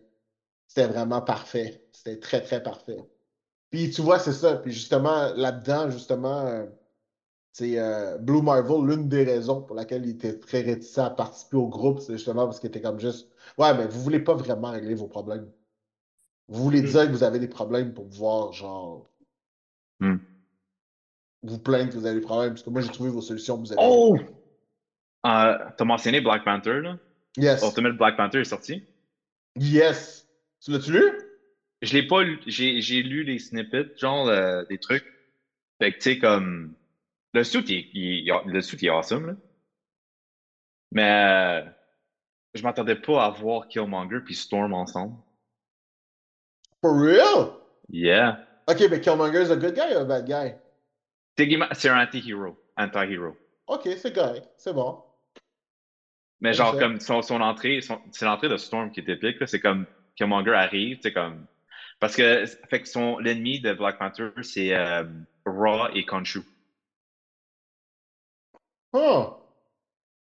C'était vraiment parfait. C'était très, très parfait. Puis tu vois, c'est ça. Puis justement, là-dedans, justement, euh, c'est euh, Blue Marvel, l'une des raisons pour laquelle il était très réticent à participer au groupe, c'est justement parce qu'il était comme juste Ouais, mais vous voulez pas vraiment régler vos problèmes. Vous voulez Hmm. dire que vous avez des problèmes pour pouvoir, genre, Hmm. Vous plaindre que vous avez des problèmes, parce que moi, j'ai trouvé vos solutions, vous avez. Oh! Euh, T'as mentionné Black Panther, là? Yes. Ultimate Black Panther est sorti. Yes. Tu l'as-tu lu? Je l'ai pas lu, j'ai lu les snippets, genre euh, des trucs. Fait que tu sais, comme. Le suit, il, le suit, il est awesome, là. Mais euh, je m'attendais pas à voir Killmonger puis Storm ensemble. For real? Yeah. Ok, mais Killmonger is a good guy ou a bad guy? C'est un anti-hero. Anti-hero. Ok, c'est correct. C'est bon. Mais genre, ça. comme son, son entrée, c'est l'entrée de Storm qui est épique. C'est comme Killmonger arrive, c'est comme. Parce que, fait que son, l'ennemi de Black Panther, c'est euh, Raw et Khonshu. Oh.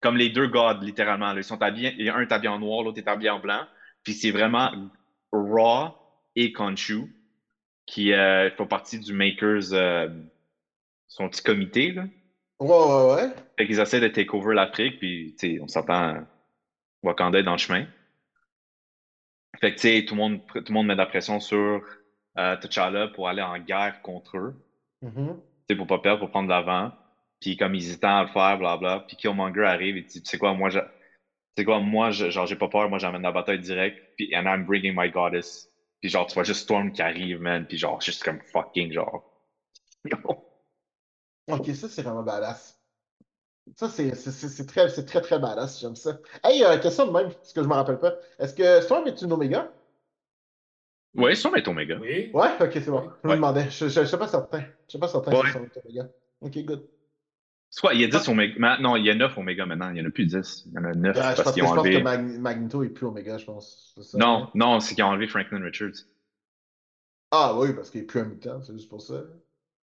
Comme les deux gods, littéralement. là. Ils sont habillés, il y a un est habillé en noir, l'autre est habillé en blanc. Puis c'est vraiment Raw et Khonshu qui euh, font partie du Makers, euh, son petit comité, là. Ouais, ouais, ouais. Fait qu'ils essaient de take over l'Afrique, puis on s'entend, Wakanda est dans le chemin. Fait que tu sais, tout le monde, tout le monde met de la pression sur euh, T'Challa pour aller en guerre contre eux, tu sais, pour pas perdre, pour prendre l'avant. Puis comme ils hésitent à le faire, blabla. Puis Killmonger arrive et dit, tu sais quoi, moi, sais quoi, moi, je, genre, j'ai pas peur, moi, j'amène la bataille directe, puis and I'm bringing my goddess. Puis genre, tu vois juste Storm qui arrive, man, puis genre, juste comme fucking, genre. (laughs) Ok, ça, c'est vraiment badass. Ça, c'est c'est- c'est- c'est très, c'est très, très badass. J'aime ça. Hey, euh, question de même, parce que je me rappelle pas. Est-ce que Storm est une Omega? Ouais, Storm est Omega. Oui. Ouais, ok, c'est bon. Je me Ouais. demandais. Je, je, je sais pas certain. Je sais pas certain Ouais. si Storm est Omega. Ok, good. Quoi, il y a 10 Omega. ma- Non, il y a 9 Omega maintenant. Il y en a plus 10. Il y en a 9 Ouais, je parce pense, que, qu'ils je ont pense que enlevé. Mag- Magneto est plus Omega, je pense. C'est ça, Non, non, c'est qu'ils ont enlevé Franklin Richards. Ah oui, parce qu'il est plus un mutant, c'est juste pour ça.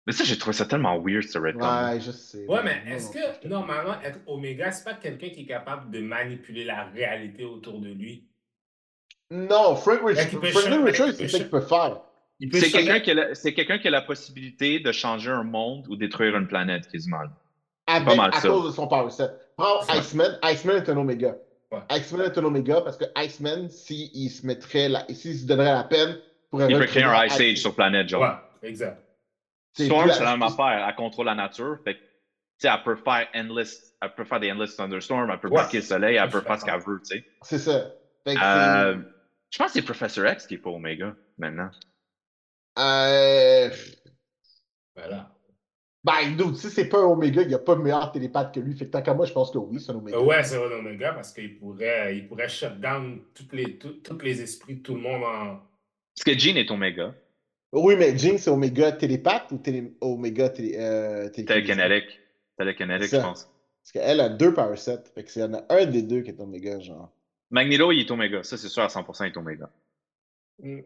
Mais ça, j'ai trouvé ça tellement weird, ce retcon. Ouais, je sais. Ouais, mais est-ce que normalement, être Oméga, c'est pas quelqu'un qui est capable de manipuler la réalité autour de lui? Non, Frank il c'est ça qu'il peut faire. C'est quelqu'un qui, quelqu'un qui a la possibilité de changer un monde ou détruire une planète, quasiment. Avec, pas mal à ça. cause de son power set. Prends. Iceman, Iceman est un Omega. Ouais. Iceman est un Omega parce que Iceman, s'il se mettrait la, s'il se donnerait la peine, pourrait Il peut créer un Ice Age sur planète, genre. Ouais, exact. Storm, c'est la- même affaire. Elle contrôle la nature. Fait que, tu sais, elle peut faire endless, elle peut faire des endless thunderstorms, elle peut Ouais. bloquer le soleil, elle peut faire ce qu'elle veut, tu sais. C'est ça. Fait que Euh, je pense que c'est Professor X qui est pas Omega, maintenant. Euh... Voilà. Ben, dude, si c'est pas un Omega, il n'y a pas meilleur télépathe que lui. Fait que tant qu'à moi, je pense que oui, c'est un Omega. Ouais, c'est un Oméga parce qu'il pourrait, il pourrait shut down tous les, tout- tous les esprits de tout le monde en. Parce que Jean est Omega. Oui, mais Jinx, c'est Omega télépathe ou télé... Omega télé... euh. Telekinetic, C'est je pense. Parce qu'elle a deux power sets. Fait que s'il y en a un des deux qui est Omega, genre. Magneto, il est Omega. Ça, c'est sûr à 100% il est Omega. Mm.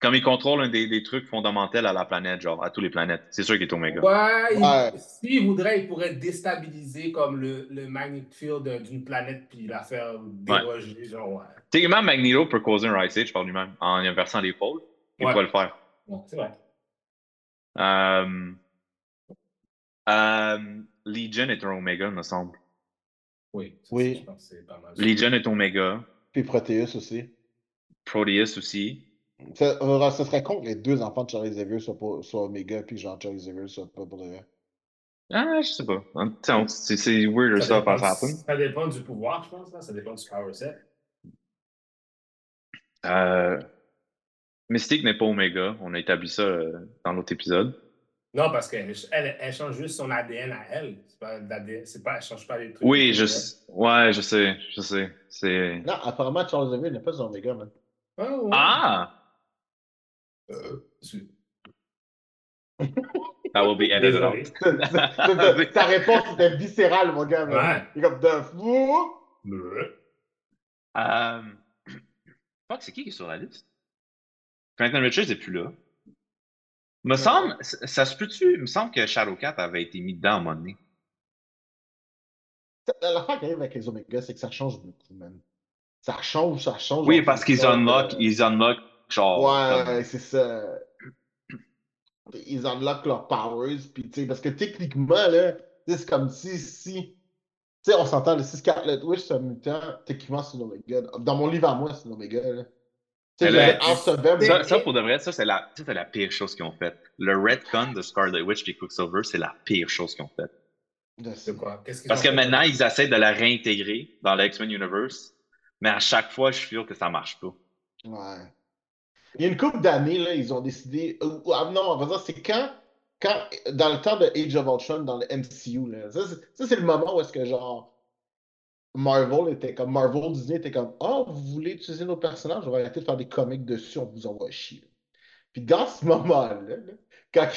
Comme il contrôle un des, des trucs fondamentaux à la planète, genre à toutes les planètes. C'est sûr qu'il est Omega. Ouais, il- Ouais. s'il voudrait, il pourrait déstabiliser comme le, le magnet field d'une planète puis la faire déroger, genre, ouais. Techniquement, Magneto peut causer un Ice Age par lui-même en inversant les pôles. Il Ouais. pourrait le faire. C'est vrai. Euh, euh, Legion est un Omega, me semble. Oui. ça, Oui. Je pense que c'est pas mal. Legion est Omega. Puis Proteus aussi. Proteus aussi. Ça, euh, ça serait con que les deux enfants de Charlie Xavier soient, pas, soient Omega, puis genre Charlie Xavier soit pas pour le. Ah, je sais pas. C'est weird ça, ça, dépend, pas happen. ça dépend du pouvoir, je pense. Là. Ça dépend du power set. Euh, Mystique n'est pas Omega. On a établi ça euh, dans l'autre épisode. Non, parce qu'elle elle, elle change juste son ADN à elle. C'est pas l'ADN, c'est pas, elle change pas les trucs. Oui, je sais. Ouais, je sais. Je sais. C'est. Non, apparemment, Charles Xavier n'est pas Omega, man. Ah, ouais. Ah! Euh, c'est- (laughs) That will be edited Désolé. out. (laughs) Ta- réponse était viscérale, mon gars. man. Ouais. Il est comme de fou. Euh... (clears throat) Fuck, c'est qui qui est sur la liste? Franklin Richards n'est plus là. Me semble, ça ça se peut-tu? Il me semble que Shadowcat avait été mis dedans à un moment donné. L'affaire qui arrive avec les Omega, c'est que ça change beaucoup, man. Ça change, ça change. Oui, parce qu'ils unlock, ils unlock genre. Ouais, comme- c'est ça. Ils unlock leurs powers, puis tu sais, parce que techniquement, là, c'est comme si, si, tu sais, on s'entend, le si Scarlet Witch, c'est un mutant, techniquement, c'est un Omega. Dans mon livre à moi, c'est un Omega, là. Ça, ça, pour de vrai, ça, c'est la, ça, la pire chose qu'ils ont faite. Le retcon de Scarlet Witch et Quicksilver, c'est la pire chose qu'ils ont faite. De quoi? Parce que fait? maintenant, ils essaient de la réintégrer dans le X-Men Universe, mais à chaque fois, je suis sûr que ça marche pas. Ouais. Il y a une couple d'années, là, ils ont décidé. ou- ah, non, on va dire, c'est quand, quand. Dans le temps de Age of Ultron, dans le MCU, là. Ça, c'est- ça, c'est le moment où est-ce que, genre. Marvel était comme. Marvel Disney était comme. Oh, vous voulez utiliser nos personnages? On va arrêter de faire des comics dessus, on vous envoie chier. Puis dans ce moment-là, là, quand.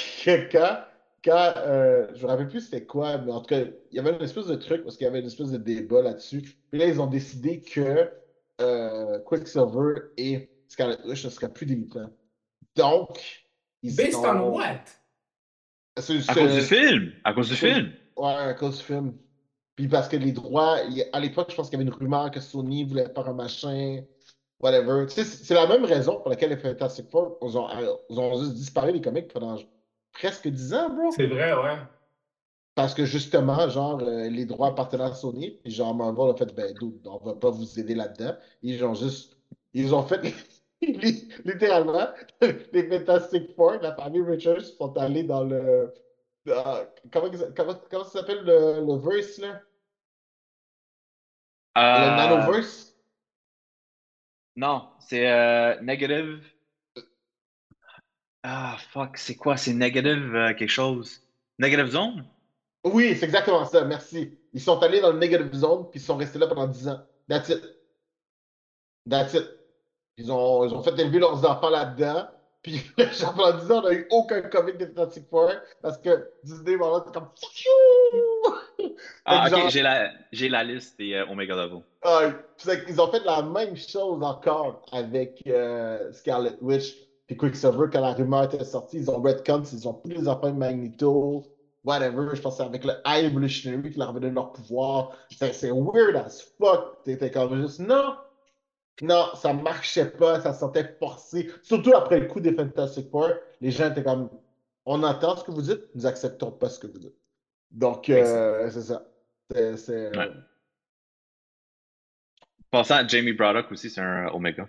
quand, quand euh, je me rappelle plus c'était quoi, mais en tout cas, il y avait une espèce de truc parce qu'il y avait une espèce de débat là-dessus. Puis là, ils ont décidé que euh, Quicksilver et Scarlet Witch ne seraient plus des mutants. Donc, ils Based ont... on what? C'est- À c'est- cause du film! À cause du film! Ouais, à cause du film. Puis parce que les droits, à l'époque, je pense qu'il y avait une rumeur que Sony voulait faire un machin, whatever. Tu sais, c'est la même raison pour laquelle les Fantastic Four, ils ont, ils ont juste disparu des comics pendant presque 10 ans, bro. C'est vrai, ouais. Parce que justement, genre, euh, les droits appartenaient à Sony, puis genre, Marvel a fait, ben, on va pas vous aider là-dedans. Ils ont juste, ils ont fait, (laughs) li- littéralement, (laughs) les Fantastic Four, la famille Richards, sont allés dans le, dans- comment, comment, comment ça s'appelle le, le verse, là? Le Euh, nanoverse? Non, c'est euh, Negative. Ah, fuck, c'est quoi? C'est Negative euh, quelque chose. Negative Zone? Oui, c'est exactement ça, merci. Ils sont allés dans le Negative Zone, puis ils sont restés là pendant 10 ans. That's it. That's it. Ils ont, ils ont fait élever leurs enfants là-dedans. Puis, genre, pendant 10 ans, on n'a eu aucun comic de Fantastic Four parce que Disney, voilà, c'est comme! Ah, ok, genre- j'ai la, j'ai la liste des euh, Omega Level. Ah, qu'ils ont fait la même chose encore avec euh, Scarlet Witch puis Quicksilver quand la rumeur était sortie. Ils ont retcon, ils ont pris les enfants de Magneto, whatever. Je pense que c'est avec le High Evolutionary qui leur avait donné leur pouvoir. C'est c'est weird as fuck. T'étais comme juste non. Non, ça marchait pas, ça se sentait forcé. Surtout après le coup des Fantastic Four, les gens étaient comme on entend ce que vous dites, nous acceptons pas ce que vous dites. Donc, euh, c'est ça. C'est. euh, Ouais. Pensant à Jamie Braddock aussi, c'est un Omega.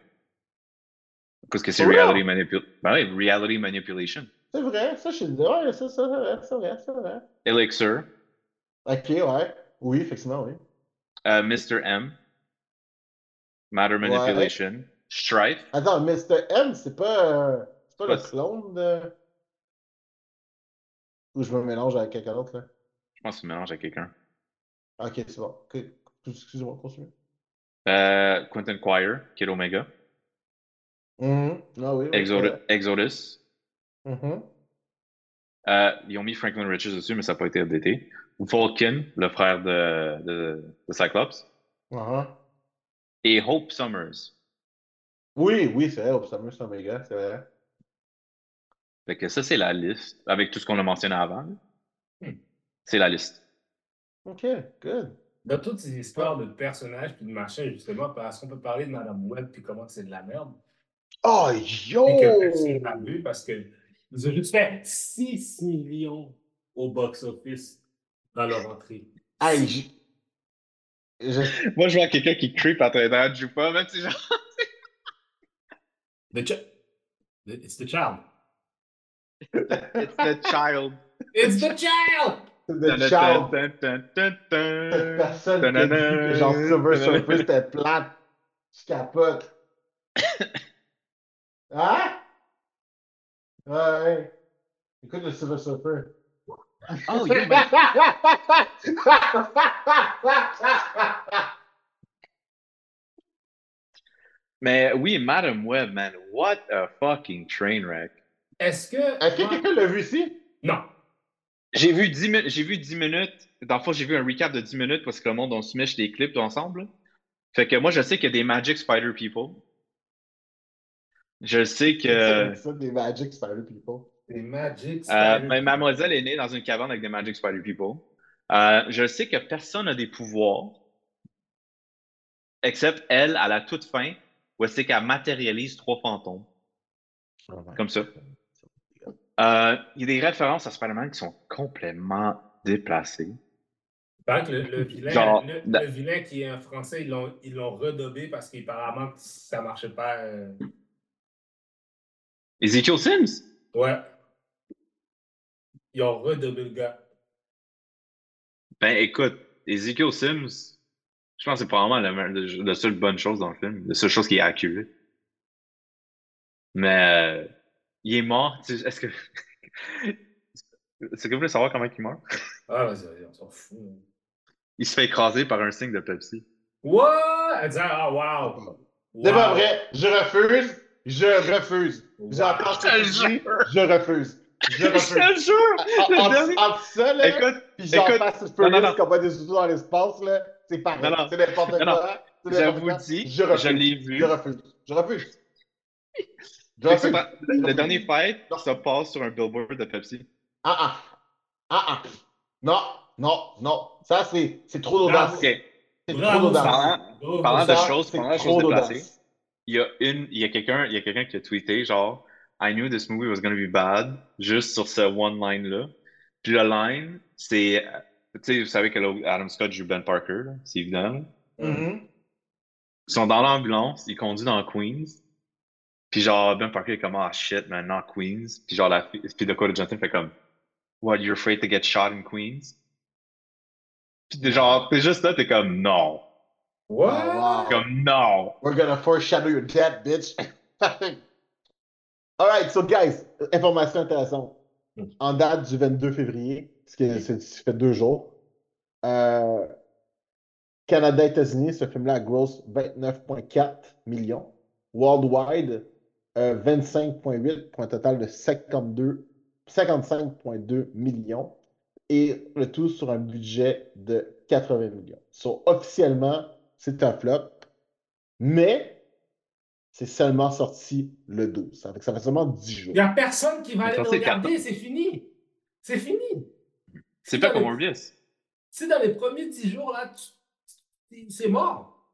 Parce que c'est reality, manipul ben oui, reality Manipulation. C'est vrai, ça, je suis Ouais, ça, ça, c'est vrai, c'est vrai, c'est vrai. Elixir, Ok, ouais. Oui, effectivement, oui. euh, Mr. M, Matter Manipulation, Strife. Attends, Mr. M, c'est pas, euh, c'est pas le clone de. Ou je me mélange avec quelqu'un d'autre, là? Je pense qu'il mélange avec quelqu'un. Ok, c'est bon. Excusez-moi, continue. Euh, Quentin Quire, qui est l'Omega. Mhm. Ah oui. oui, Exodus. ouais. Exodus. Mhm. Euh, ils ont mis Franklin Richards dessus, mais ça n'a pas été updaté. Vulcan, le frère de, de, de Cyclops. Mhm. Et Hope Summers. Oui, oui, c'est vrai, Optimus Omega, c'est vrai. Fait que ça, c'est la liste, avec tout ce qu'on a mentionné avant. Hmm. C'est la liste. Ok, good. Dans toutes ces histoires de personnages puis de machin, justement, parce qu'on peut parler de Madame Web puis comment c'est de la merde. Oh, Et yo! que personne n'a vu parce que ils ont juste fait 6 millions au box-office dans leur entrée. Hey, je- Moi, je vois quelqu'un qui creep à train de joue pas, même si genre. The chi- It's the child. It's the child. It's the child! The Child. Cette personne qui a dit que genre Silver Surfer c'était plate. Je capote. (laughs) Hein? Ouais. Écoute le Silver Surfer. Oh. (laughs) Mais oui, Madam Web, man, what a fucking train wreck. Est-ce que. Est-ce que quelqu'un l'a vu ici? Non. J'ai vu 10 minutes, j'ai vu 10 minutes. Dans le fond, j'ai vu un recap de 10 minutes parce que le monde, on se mèche des clips ensemble. Fait que moi, je sais qu'il y a des Magic Spider People. Je sais que C'est ça, des Magic Spider People. C'est Magic. euh, Spider- ma- Mademoiselle est née dans une cabane avec des Magic Spider People. Euh, je sais que personne n'a des pouvoirs, except elle, à la toute fin, où c'est qu'elle matérialise trois fantômes, comme ça. Euh, Il y a des références à Spider-Man qui sont complètement déplacées. Que le, le vilain, Genre, le, da- le vilain qui est un français, ils l'ont, ils l'ont redobé parce qu'apparemment ça marchait pas. euh, Ezekiel Sims? Ouais. Ils ont redoublé le gars. Ben écoute, Ezekiel Sims, je pense que c'est probablement la, la- la seule bonne chose dans le film, la seule chose qui est accurate. Mais euh, il est mort. tu sais, Est-ce que. (laughs) C'est que vous voulez savoir comment il meurt? Ah, vas-y, vas-y, on s'en fout. Il se fait écraser par un signe de Pepsi. What? Elle dit, ah, wow. C'est pas Wow. vrai. Je refuse. Je refuse. Wow. Dis. jure. Je refuse. Je refuse. (laughs) Je te jure! En- Le en- dernier- Entre ça, là, Écoute, puis genre écoute, Fast Furious envoie des autos dans l'espace, là, c'est pareil. C'est n'importe Non, non. quoi. je vous dis, je je, refuse. l'ai vu. Je refuse. Je refuse. Je refuse. le dernier fight, ça passe sur un billboard de Pepsi. Ah ah. Ah ah. Non, non, non. Ça, c'est c'est trop d'audace. Bravo. Ok. C'est trop d'audace. Parlant- parlant de choses- c'est pendant la trop chose d'audace. déplacée. Il y a une, il y a quelqu'un, il y a quelqu'un qui a tweeté genre I knew this movie was gonna be bad juste sur ce one line là. Puis le line, c'est, tu sais, vous savez que Adam Scott joue Ben Parker, là, c'est évident. Mhm. Ils sont dans l'ambulance, ils conduisent dans Queens. Puis genre Ben Parker est comme ah shit man, not Queens. Puis genre la puis Dakota Johnson fait comme What you're afraid to get shot in Queens? Puis genre t'es juste là t'es comme non, What? Ah, wow. comme non. We're gonna foreshadow your death, bitch. (laughs) Alright, so guys, information intéressante. Hmm. En date du 22 février, ce qui ça fait deux jours, euh, Canada, États-Unis, ce film-là gross 29,4 millions. Worldwide, euh, 25,8 pour un total de 52, 55,2 millions. Et le tout sur un budget de 80 millions. So, officiellement, c'est un flop. Mais c'est seulement sorti le 12. Ça fait, ça fait seulement 10 jours. Il n'y a personne qui va Mais aller le regarder, c'est fini. C'est fini. C'est Si pas dans comme les-. Si dans les premiers 10 jours, là, tu- c'est mort.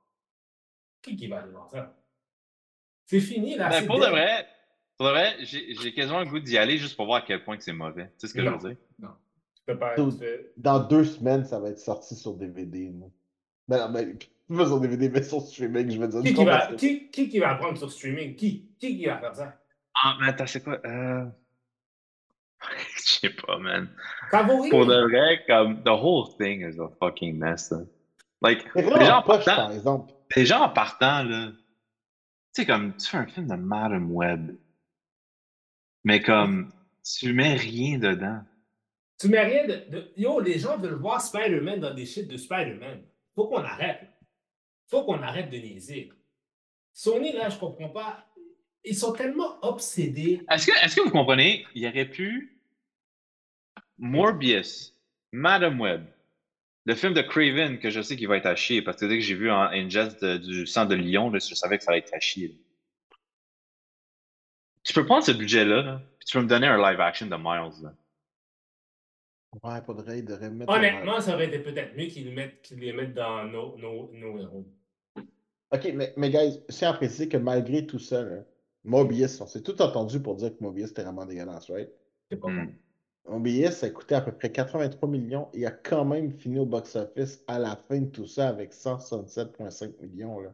Qui qui va aller voir ça? C'est fini, là. Ben, pour de vrai, pour de vrai, j'ai j'ai quasiment le goût d'y aller juste pour voir à quel point que c'est mauvais. Tu sais ce que Non. je veux dire? Tu peux pas- Tout. tu fais- Dans deux semaines, ça va être sorti sur DVD. moi. Ben non, mais pas sur DVD, mais sur streaming, je veux dire. Qui qui, va, qui, qui qui va prendre sur streaming? Qui? Qui qui va faire ça? Ah, mais attends, c'est quoi? Euh... (laughs) Je sais pas, man. Favori? Pour de vrai, comme, the whole thing is a fucking mess, là. Like, C'est les gens, vraiment en poche, partant, par exemple. les gens en partant, là, tu sais, comme, tu fais un film de Madam Web, mais comme, tu mets rien dedans. Tu mets rien de, de- Yo, les gens veulent voir Spider-Man dans des shit de Spider-Man. Faut qu'on arrête. Faut qu'on arrête de niaiser. Sony, là, je comprends pas. Ils sont tellement obsédés. Est-ce que, est-ce que vous comprenez? Il aurait pu Morbius, Madam Web, le film de Craven que je sais qu'il va être à chier parce que dès que j'ai vu en ingest du sang de lion, là, je savais que ça allait être à chier. là. Tu peux prendre ce budget-là, là, puis tu peux me donner un live action de Miles. Là. Ouais, faudrait, il devrait mettre. Honnêtement, ça aurait été peut-être mieux qu'ils les mettent, qu'ils les mettent dans nos, nos, nos héros. Ok, mais, mais guys, tiens à préciser que malgré tout ça, là, Mobius, on s'est tout entendu pour dire que Mobius était vraiment dégueulasse, right? C'est pas Hmm. bon. Mobius, a coûté à peu près 83 millions et a quand même fini au box-office à la fin de tout ça avec 167,5 millions. Là.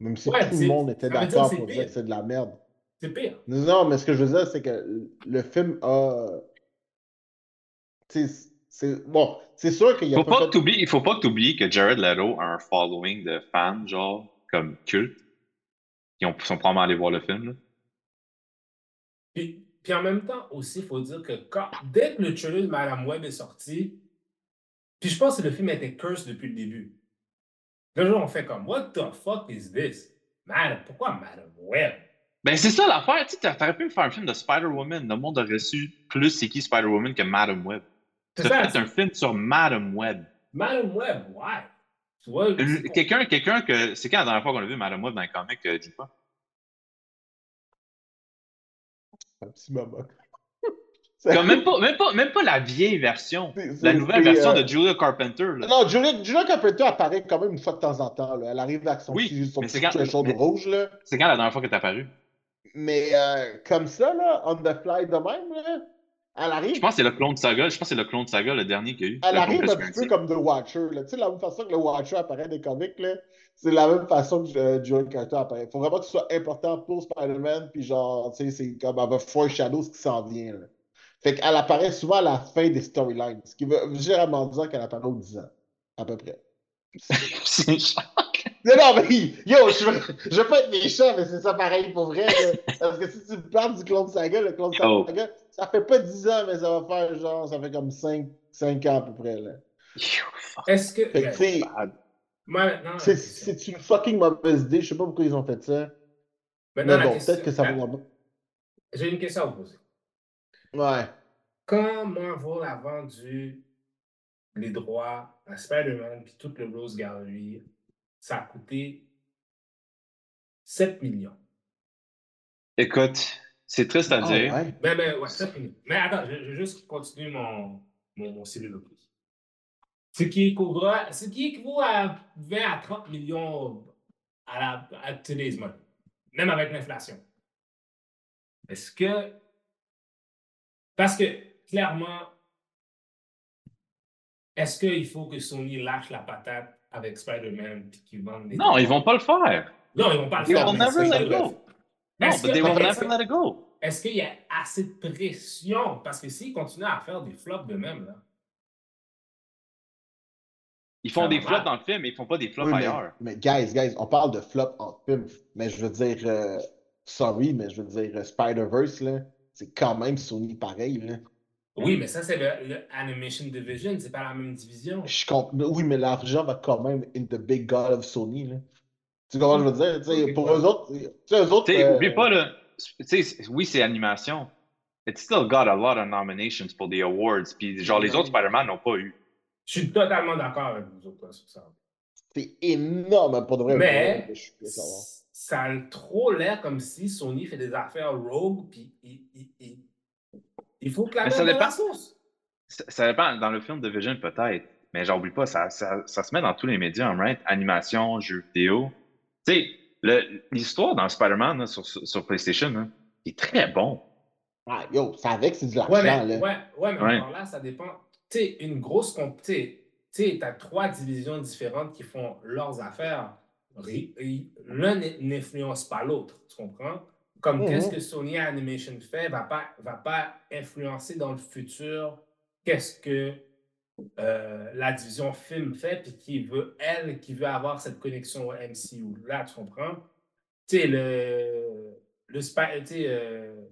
Même si Ouais, tout c'est- le monde était d'accord pour c'est dire que c'est de la merde. C'est pire. Non, mais ce que je veux dire, c'est que le film a. Tu sais, c'est. Bon, c'est sûr qu'il y a Faut pas fait- que t'oublies- il faut pas que tu oublies que Jared Leto a un following de fans, genre, comme culte, qui ont, sont probablement allés voir le film. Là. Puis, puis en même temps aussi, il faut dire que quand, dès que le trailer de Madame Web est sorti, puis je pense que le film était curse depuis le début. Le jour, on fait comme What the fuck is this? Madame, pourquoi Madame Web? Ben, c'est ça l'affaire, tu t'aurais pu me faire un film de Spider-Woman. Le monde aurait su plus c'est qui Spider-Woman que Madam Web. C'est Tu fait un film sur Madam Web. Madame Web, ouais. Tu vois, Quelqu'un, quelqu'un que. C'est quand la dernière fois qu'on a vu Madam Web dans les comics, euh, dis pas? Un petit moment. (laughs) Comme même pas, même pas, même pas la vieille version. C'est- c'est- La nouvelle version euh, de Julia Carpenter. là. Non, Julia, Julia Carpenter apparaît quand même une fois de temps en temps. Là. Elle arrive avec son Oui, petit, son mais petit c'est quand- threshold mais- rouge. Là. C'est quand la dernière fois que t'es apparu? Mais euh, comme ça, là, on the fly de même, là, Elle arrive. Je pense que c'est le clone de Saga. Je pense que c'est le clone de Saga, le dernier qu'il y a eu. Elle le arrive un petit peu comme The Watcher. Là. Tu sais, la même façon que le Watcher apparaît des comics, là, c'est la même façon que euh, Joey Carter apparaît. Il faut vraiment que ce soit important pour Spider-Man, puis genre, tu sais, c'est comme elle va foreshadow ce qui s'en vient. Là. Fait qu'elle apparaît souvent à la fin des storylines, ce qui veut généralement dire qu'elle apparaît aux 10 ans, à peu près. C'est (laughs) chiant. (laughs) Non, non, mais yo, je veux, je veux pas être méchant, mais c'est ça pareil pour vrai. là. Parce que si tu me parles du Clone Saga, le Clone Yo. Saga, ça fait pas 10 ans, mais ça va faire genre, ça fait comme 5, 5 ans à peu près. Là. Est-ce que. Fait c'est- c'est une fucking mauvaise idée. Je sais pas pourquoi ils ont fait ça. maintenant, Mais bon, question- peut-être que ça la- va. J'ai une question à vous poser. Ouais. Quand Marvel a vendu les droits à Spider-Man puis tout le Rose Gallery, ça a coûté 7 millions. Écoute, c'est triste à Ah, dire. ouais. Ben, ben, ouais, 7 millions. Mais attends, je, je vais juste continuer mon, mon, mon soliloquie. Ce qui, équivaut- ce qui équivaut à 20 à 30 millions à, la, à today's money, même avec l'inflation. Est-ce que. Parce que, clairement, est-ce qu'il faut que Sony lâche la patate avec Spider-Man qu'ils vendent des. Non, ils vont pas le faire. Non, ils vont pas le They faire. will mais never let go. Non, Est-ce but they will never let it go. est-ce qu'il y a assez de pression? Parce que s'ils continuent à faire des flops de même, là. Ils font des flops dans le film, mais ils font pas des flops Oui, mais, ailleurs. mais guys, guys, on parle de flop en film, mais je veux dire, euh, sorry, mais je veux dire, euh, Spider-Verse, là, c'est quand même Sony pareil, là. Oui, mais ça, c'est le, le Animation Division, c'est pas la même division. Je comp- Oui, mais l'argent va quand même in the big god of Sony, là. Tu comprends ce que je veux dire? Pour eux autres, tu sais, eux autres. Euh, oublie pas, là. Tu sais, oui, c'est animation. It still got a lot of nominations pour des awards. Puis, genre, les Ouais. autres Spider-Man n'ont pas eu. Je suis totalement d'accord avec vous autres sur ça. C'est énorme pour de vrai. Mais Je ça a trop l'air comme si Sony fait des affaires rogue, puis il, il, faut que la ça dans la dépend. sauce. Ça, ça dépend. Dans le film de Vision, peut-être. Mais genre, oublie pas, ça, ça, ça se met dans tous les médias, right? Animation, jeux vidéo. Tu sais, le- l'histoire dans Spider-Man sur, sur PlayStation là, est très bon. Ah, yo, ça avec, c'est de l'argent, Ouais, là. ouais, ouais, mais Ouais. encore là, ça dépend. Tu sais, une grosse. comp- Tu sais, tu as trois divisions différentes qui font leurs affaires. L'un n'influence pas l'autre, tu comprends? Comme Mhm. qu'est-ce que Sony Animation fait va pas, va pas influencer dans le futur qu'est-ce que euh, la division film fait, puis qui veut, elle, qui veut avoir cette connexion au MCU. Là, tu comprends? Tu sais, le, le euh,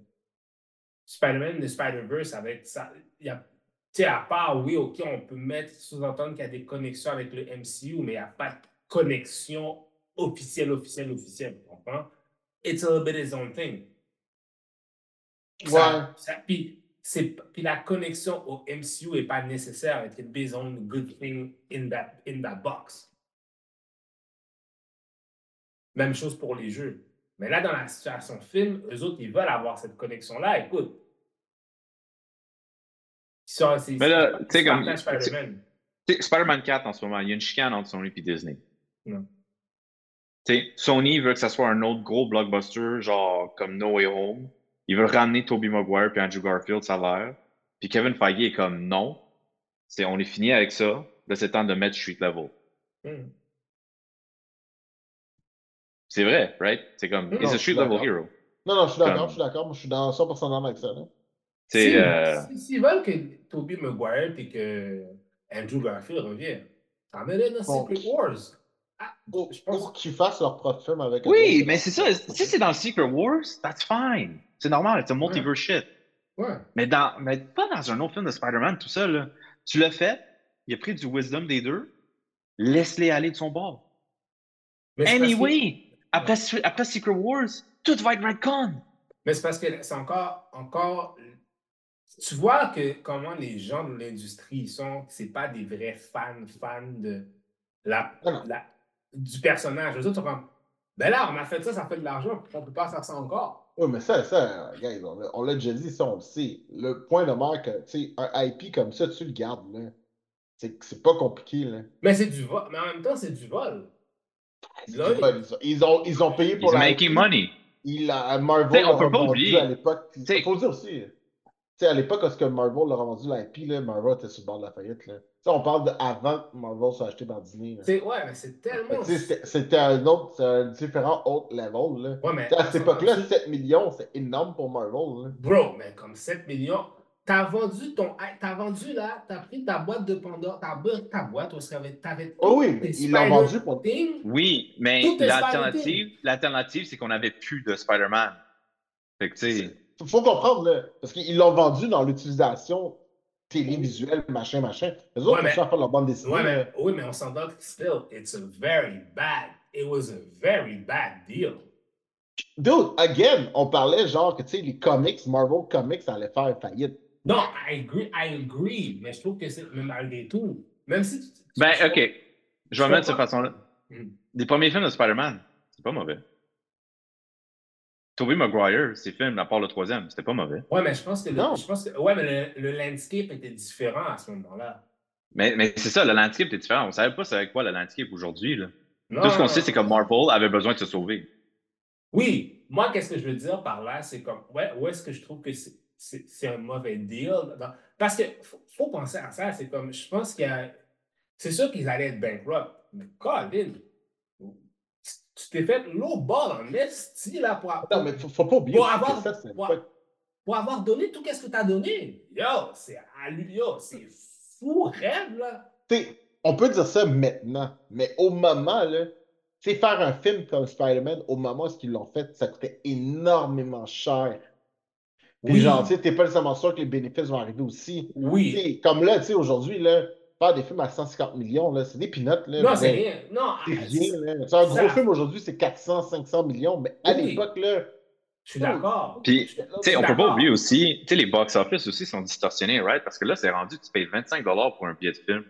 Spider-Man, le Spider-Verse, avec ça, il y a, tu sais, à part, oui, OK, on peut mettre, sous-entendre qu'il y a des connexions avec le MCU, mais il n'y a pas de connexion officielle, officielle, officielle, tu comprends? It's a little bit its own thing. Ça- ça- puis, c'est, puis la connexion au MCU n'est pas nécessaire. It can be its own good thing in that, in that box. Même chose pour les jeux. Mais là, dans la situation film, eux autres, ils veulent avoir cette connexion-là. Écoute. Sont- c'est- Mais là, tu sais, comme- Spider-Man. Spider-Man 4 en ce moment, il y a une chicane entre Sony et Disney. Non. Sony veut que ça soit un autre gros blockbuster, genre comme No Way Home. Ils veulent ramener Tobey Maguire et Andrew Garfield, ça a l'air. Puis Kevin Feige est comme non. C'est, on est fini avec ça. Là, c'est temps de mettre Street Level. Hmm. C'est vrai, right? C'est comme, Non, he's je a Street Level hero. Non, non, je suis d'accord, Comme- je suis d'accord. Moi, je suis dans 100% d'accord avec ça, là. C'est, Si- euh, si- S'ils veulent que Tobey Maguire et que Andrew Garfield reviennent, ça mène dans. Secret Wars. Ah, Pour, je pense pour qu'ils fassent leur propre film avec eux Oui, mais c'est ça. Si c'est dans le Secret Wars, that's fine. C'est normal, c'est un multiverse shit. Ouais. Mais, dans, mais pas dans un autre film de Spider-Man, tout ça. Là. Tu l'as fait, il a pris du wisdom des deux, laisse-les aller de son bord. Mais Anyway, après, après Secret Wars, tout va être retcon. Mais c'est parce que c'est encore, encore. Tu vois que comment les gens de l'industrie ils sont, c'est pas des vrais fans, fans de la, Non, non. la- du personnage. Les autres sont comme, ben là, on a fait ça, ça fait de l'argent, on peut pas faire ça encore. Oui, mais ça, ça, guys, on l'a- on l'a déjà dit, ça, on le sait. Le point de marque, tu sais, un IP comme ça, tu le gardes, là. C'est c'est pas compliqué, là. Mais c'est du vol. Mais en même temps, c'est du vol. Là, Ils ont, ils ont payé pour He's la making IP. money. Il a, Marvel on a peut pas oublier. à l'époque. Il faut le dire aussi. Tu sais, à l'époque, lorsque Marvel leur a vendu l'IP, là, Marvel était sur le bord de la faillite. Là. Tu sais, on parle de avant que Marvel soit acheté par Disney. C'est- Ouais, mais c'est tellement. C'était un autre, c'est un différent autre level. Là. Ouais, mais À cette époque-là, comme ça- 7 millions, c'est énorme pour Marvel. Là. Bro, mais comme 7 millions, t'as vendu ton. T'as vendu là, t'as pris ta boîte de Pandore, ta, ta boîte, où t'avais. t'avais Oh oui, mais ils l'ont Spider vendu pour. things. Oui, mais l'alternative, l'alternative, c'est qu'on n'avait plus de Spider-Man. Fait que, tu sais, Faut faut comprendre, là, parce qu'ils l'ont vendu dans l'utilisation télévisuelle, machin, machin. Les autres, Ouais, ils mais- cherchent à faire leur bande dessinée. Ouais, mais, oui, mais on s'entend que still, it's a very bad. It was a very bad deal. Dude, again, on parlait genre que, tu sais, les comics, Marvel Comics allaient faire faillite. Non, I agree, I agree, mais je trouve que c'est, malgré tout, même si tu. tu- ben, tu- ok. Je vais mettre de cette façon-là. Hmm. Les premiers films de Spider-Man, c'est pas mauvais. Tobey Maguire, ses films, à part le troisième, c'était pas mauvais. Ouais, mais je pense que, le, Non. je pense que ouais, mais le, le landscape était différent à ce moment-là. Mais, mais c'est ça, le landscape était différent. On savait pas c'est avec quoi le landscape aujourd'hui. là. Non, Tout ce qu'on sait, c'est que. Marvel avait besoin de se sauver. Oui, moi, qu'est-ce que je veux dire par là, c'est comme, ouais, où est-ce que je trouve que c'est, c'est, c'est un mauvais deal? dans- Parce que faut, faut penser à ça, c'est comme, je pense qu'il y a, c'est sûr qu'ils allaient être bankrupt, mais Colin, tu t'es fait low ball en esti, là, pour, Non, mais faut, faut pas oublier Pour avoir- ça, c'est pour- pas- pour avoir donné tout ce que tu as donné. Yo, c'est c'est fou, rêve, là. On peut dire ça maintenant, mais au moment, là, tu sais, faire un film comme Spider-Man, au moment où ils l'ont fait, ça coûtait énormément cher. Puis Oui. genre, tu sais, t'es pas nécessairement sûr que les bénéfices vont arriver aussi. Oui. comme là, tu sais, aujourd'hui, là, faire des films à 150 millions, là, c'est des peanuts, là. Non, c'est rien. Non, C'est ah, rien, là. Tu sais, un gros ça- film aujourd'hui, c'est 400, 500 millions, mais à Oui. l'époque, là, Je suis d'accord. Puis, Tu sais, on peut pas oublier aussi, tu sais, les box-office aussi sont distorsionnés, right? Parce que là, c'est rendu, tu payes 25 pour un billet de film.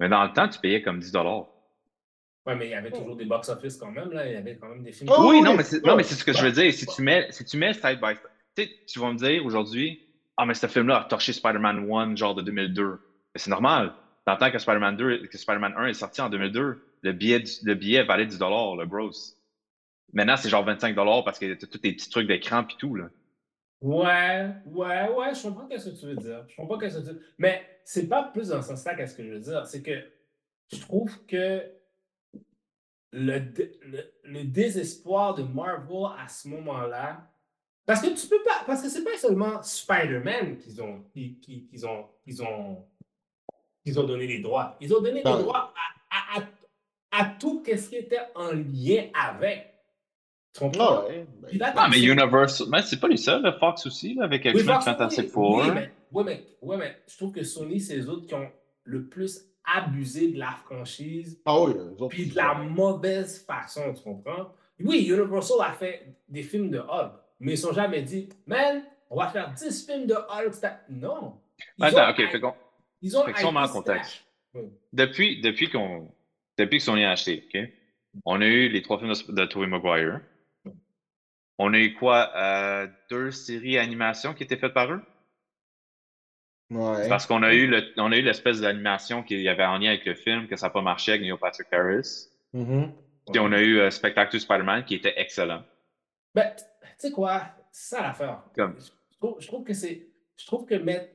Mais dans le temps, tu payais comme 10 Ouais, mais il y avait toujours des box-office quand même, là. Il y avait quand même des films. Oh, Oui, oui, non, mais c'est, c'est non, mais c'est ce que je veux dire. Si tu mets, si tu mets side by side, tu sais, tu vas me dire aujourd'hui, ah, mais ce film-là a torché Spider-Man 1, genre de 2002. Mais c'est normal. Dans le temps que Spider-Man 2, que Spider-Man 1 est sorti en 2002, le billet, le billet valait 10 le gross. Maintenant, c'est genre 25 parce que t'as tous tes petits trucs d'écran pis tout, là. Ouais, ouais, ouais, je comprends ce que tu veux dire. Je comprends ce que tu veux dire. Mais c'est pas plus dans ce sens-là qu'est-ce que je veux dire. C'est que je trouve que le, le, désespoir de Marvel à ce moment-là. Parce que tu peux pas. Parce que c'est pas seulement Spider-Man qu'ils ont, ont, qu'ils ont, qu'ils ont donné les droits. Ils ont donné Ah. les droits à, à, à, à tout ce qui était en lien avec. Tu comprends? ah ouais, ben, là, Ah, mais Universal, mais c'est pas les seuls, Fox aussi, là, avec oui, X-Men Fox, Fantastic oui, Four. Oui, mais, ouais, mais, ouais, mais je trouve que Sony, c'est les autres qui ont le plus abusé de la franchise, ah oui, puis de la mauvaise façon, tu comprends? Oui, Universal a fait des films de Hulk, mais ils ne sont jamais dit, man, on va faire 10 films de Hulk. Non. Ils Attends, ont- ok, fait qu'on- Ils ont fait en. Oui. Depuis, depuis qu'on, depuis que Sony a acheté, ok? On a eu les trois films de, de Tobey Maguire. On a eu quoi? euh, deux séries animations qui étaient faites par eux? Ouais. Parce qu'on a eu le, on a eu l'espèce d'animation qu'il y avait en lien avec le film, que ça n'a pas marché avec Neil Patrick Harris. Mhm. Puis on a eu euh, Spectacle Spider-Man qui était excellent. Ben, tu sais quoi, c'est ça l'affaire. Comme- Je, trouve, je trouve que c'est. Je trouve que mettre.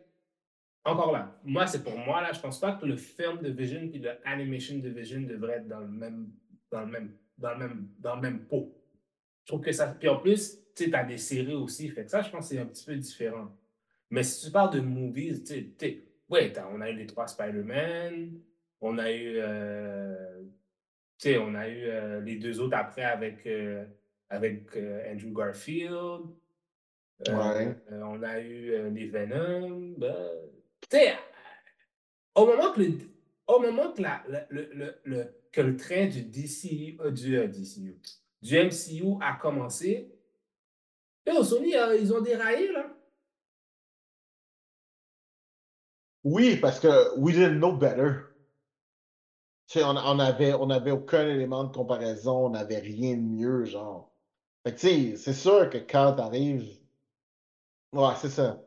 Encore là, moi, c'est pour moi, là, je pense pas que le film division et le animation division devraient être dans le même. Dans le même. Dans le même, dans le même pot. Je trouve que ça. Puis en plus, tu as des séries aussi. Fait que ça, je pense que c'est un petit peu différent. Mais si tu parles de movies, tu sais, ouais, on a eu les trois Spider-Man, on a eu. euh, tu sais, on a eu euh, les deux autres après avec, euh, avec Andrew Garfield. Ouais. on a eu les Venom. ben, tu sais, au moment que le, au moment que, la, le, le, le- que le train du DCU, euh, du, euh, MCU a commencé, Sony, euh, ils ont déraillé, là. Oui, parce que we didn't know better. Tu sais, on, on avait, on avait aucun élément de comparaison, on n'avait rien de mieux, genre. Fait tu sais, c'est sûr que quand t'arrives. Ouais, c'est ça.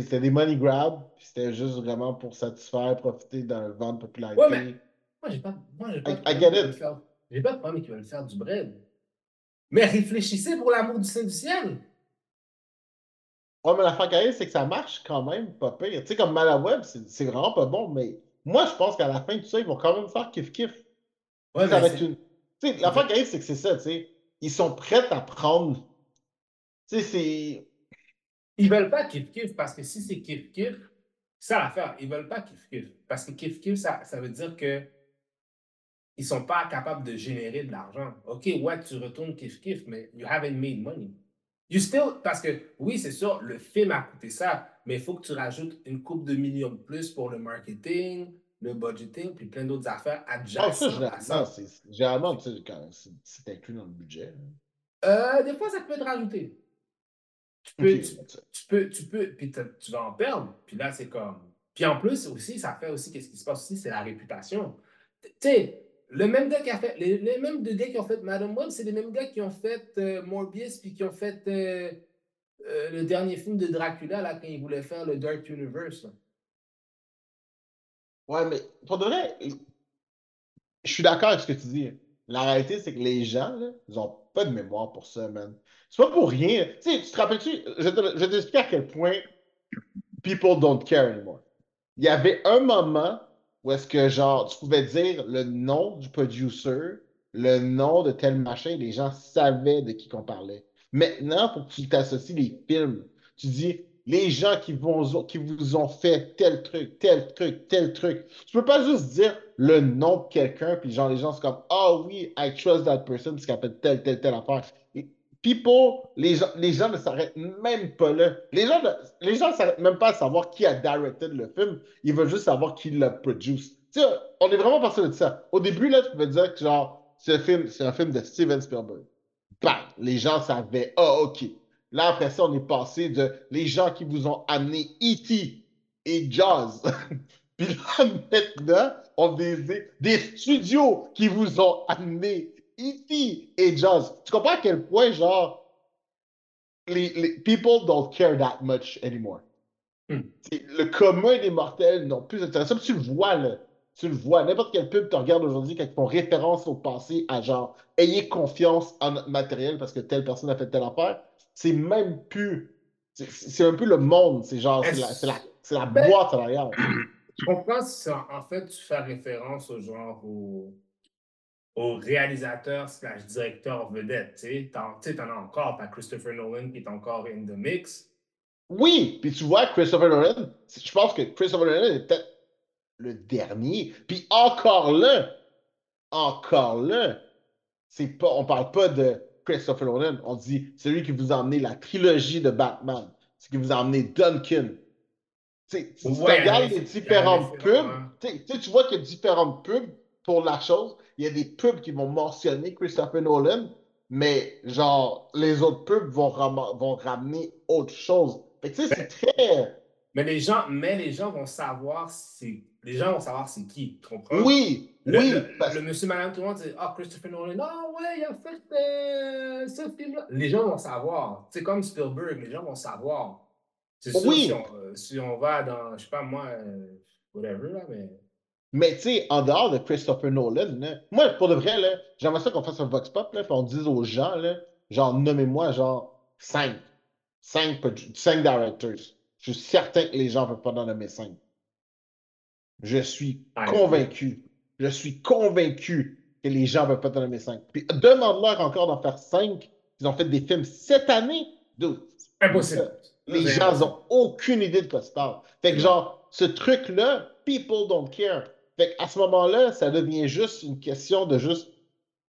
C'était des money grabs, puis c'était juste vraiment pour satisfaire, profiter d'un vent de popularité. Ouais, mais- Moi, j'ai pas, moi, j'ai pas, I- de faire- j'ai pas de problème qu'ils veulent faire du bread. Mais réfléchissez pour l'amour du Saint du ciel. Ouais, mais l'affaire qui c'est que ça marche quand même pas pire. Tu sais, comme Malaweb, c'est c'est vraiment pas bon, mais moi, je pense qu'à la fin de tout ça, ils vont quand même faire kiff-kiff. Ouais, mais c'est- une- Tu sais, l'affaire qui c'est que c'est ça, tu sais. Ils sont prêts à prendre. Tu sais, c'est. Ils veulent pas kiff-kiff parce que si c'est kiff-kiff, ça l'affaire. Ils veulent pas kiff-kiff. Parce que kiff-kiff, ça, ça veut dire que ils sont pas capables de générer de l'argent. OK, ouais, tu retournes kiff-kiff, mais you haven't made money. You still, parce que oui, c'est sûr, le film a coûté ça, mais il faut que tu rajoutes une coupe de millions de plus pour le marketing, le budgeting, puis plein d'autres affaires Ah, adjacentes ça. généralement, c'est inclus dans le budget. Euh, des fois, ça peut être rajouté. Tu peux, tu, peux, tu peux, puis tu vas en perdre. Puis là, c'est comme. Puis en plus, aussi, ça fait aussi, qu'est-ce qui se passe aussi, c'est la réputation. Tu sais, le même gars qui a fait, les, les mêmes deux gars qui ont fait Madame Web, c'est les mêmes gars qui ont fait euh, Morbius, puis qui ont fait euh, euh, le dernier film de Dracula, là, quand ils voulaient faire le Dark Universe. là. Ouais, mais pour de vrai, je suis d'accord avec ce que tu dis. La réalité, c'est que les gens, ils ont pas de mémoire pour ça, man. C'est pas pour rien. Tu sais, tu te rappelles-tu, je vais te- je vais t'expliquer à quel point people don't care anymore. Il y avait un moment où est-ce que, genre, tu pouvais dire le nom du producer, le nom de tel machin, les gens savaient de qui qu'on parlait. Maintenant, pour que tu t'associes les films, tu dis les gens qui vous ont fait tel truc, tel truc, tel truc. Tu peux pas juste dire le nom de quelqu'un, puis genre, les gens sont comme Ah oui, I trust that person, parce qu'il a fait telle, telle, telle affaire. Et people, les gens, les gens ne s'arrêtent même pas là. Les gens ne les gens s'arrêtent même pas à savoir qui a directed le film. Ils veulent juste savoir qui l'a produce. Tu sais, on est vraiment passé de ça. Au début, là, tu pouvais dire que genre, ce film, c'est un film de Steven Spielberg. Bang! Les gens savaient, ah, ok. Là, après ça, on est passé de les gens qui vous ont amené E.T. et Jaws. (laughs) Puis là, maintenant, on des, des studios qui vous ont amené E.T. et Jaws. Tu comprends à quel point, genre, les, les people don't care that much anymore? Hmm. Le commun des mortels n'ont plus d'intérêt. Ça, tu le vois, là. Tu le vois. N'importe quel pub te regarde aujourd'hui quand ils font référence au passé à genre, ayez confiance en notre matériel parce que telle personne a fait telle affaire. C'est même plus. c'est- un peu le monde. C'est genre, c'est la, c'est la, c'est la Ben- boîte à l'arrière. Je comprends si en en fait tu fais référence au genre au, réalisateur slash directeur vedette. Tu sais, t'en as encore. T'as Christopher Nolan qui est encore in the mix. Oui, puis tu vois, Christopher Nolan, je pense que Christopher Nolan est peut-être le dernier. Puis encore là, encore là, c'est pas, on parle pas de Christopher Nolan, on dit celui qui vous a emmené la trilogie de Batman, ce qui vous a emmené Duncan. Tu regardes les différentes pubs, différents- tu vois qu'il y a différentes pubs pour la chose. Il y a des pubs qui vont mentionner Christopher Nolan, mais genre, les autres pubs vont, ram- vont ramener autre chose. Tu sais, c'est très. Mais les gens, mais les gens vont savoir c'est les gens vont savoir c'est qui. Tu comprends? Oui, Le, oui. le- parce- le monsieur, madame, tout le monde dit Ah, Christopher Nolan, ah ouais, il a fait euh, ce film-là. Les gens vont savoir. C'est comme Spielberg, les gens vont savoir. C'est sûr, Oui. si, on, euh, si on va dans, je sais pas moi, euh, whatever, là, mais. Mais tu sais, en dehors de Christopher Nolan, là, moi, pour de vrai, là, j'aimerais ça qu'on fasse un Vox Pop, là, puis on dise aux gens, là, genre, nommez-moi, genre, 5. 5 directors. Je suis certain que les gens ne peuvent pas en nommer 5. Je suis Ah, convaincu. Je suis convaincu que les gens ne peuvent pas t'en nommer 5. Puis demande-leur encore d'en faire 5. Ils ont fait des films cette année. Dude, Impossible. Les gens n'ont aucune idée de quoi se parle. Fait que genre, ce truc-là, people don't care. Fait qu'à ce moment-là, ça devient juste une question de juste.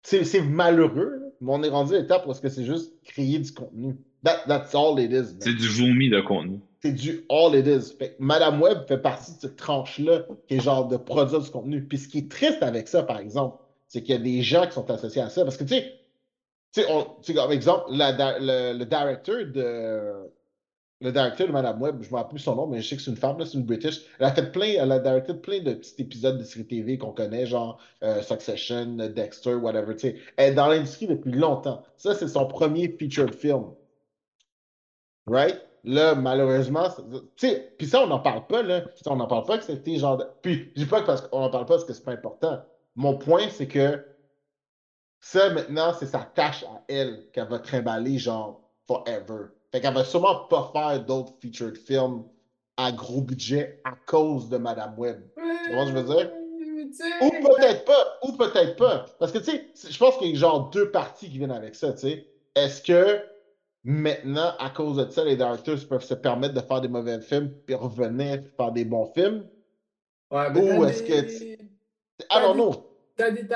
C'est malheureux, mais on est rendu à l'étape est-ce que c'est juste créer du contenu. That- that's all it is. C'est du vomi de contenu. C'est du all it is. Fait que Madame Web fait partie de cette tranche-là qui est genre de produire du contenu. Puis ce qui est triste avec ça, par exemple, c'est qu'il y a des gens qui sont associés à ça. Parce que tu sais, tu sais, comme exemple, la da- le, le directeur de. Le directeur de Madame Web, je ne me rappelle plus son nom, mais je sais que c'est une femme, c'est une British. Elle a fait plein, elle a directé plein de petits épisodes de séries TV qu'on connaît, genre euh, Succession, Dexter, whatever. Elle est dans l'industrie depuis longtemps. Ça, c'est son premier featured film. Right? Là, malheureusement, tu puis ça, on n'en parle pas, là. On n'en parle pas que c'était genre. de- Puis, je dis pas parce qu'on n'en parle pas parce que c'est pas important. Mon point, c'est que ça, maintenant, c'est sa tâche à elle qu'elle va trimballer, genre, forever. Fait qu'elle va sûrement pas faire d'autres featured films à gros budget à cause de Madame Web. Tu vois ce que je veux dire? Ou peut-être pas, ou peut-être pas. Parce que, tu sais, je pense qu'il y a genre deux parties qui viennent avec ça, tu sais. Est-ce que maintenant, à cause de ça, les directeurs peuvent se permettre de faire des mauvais films puis revenir faire des bons films? Ouais, mais Ou est-ce que. tu- I don't des- know. T'as des,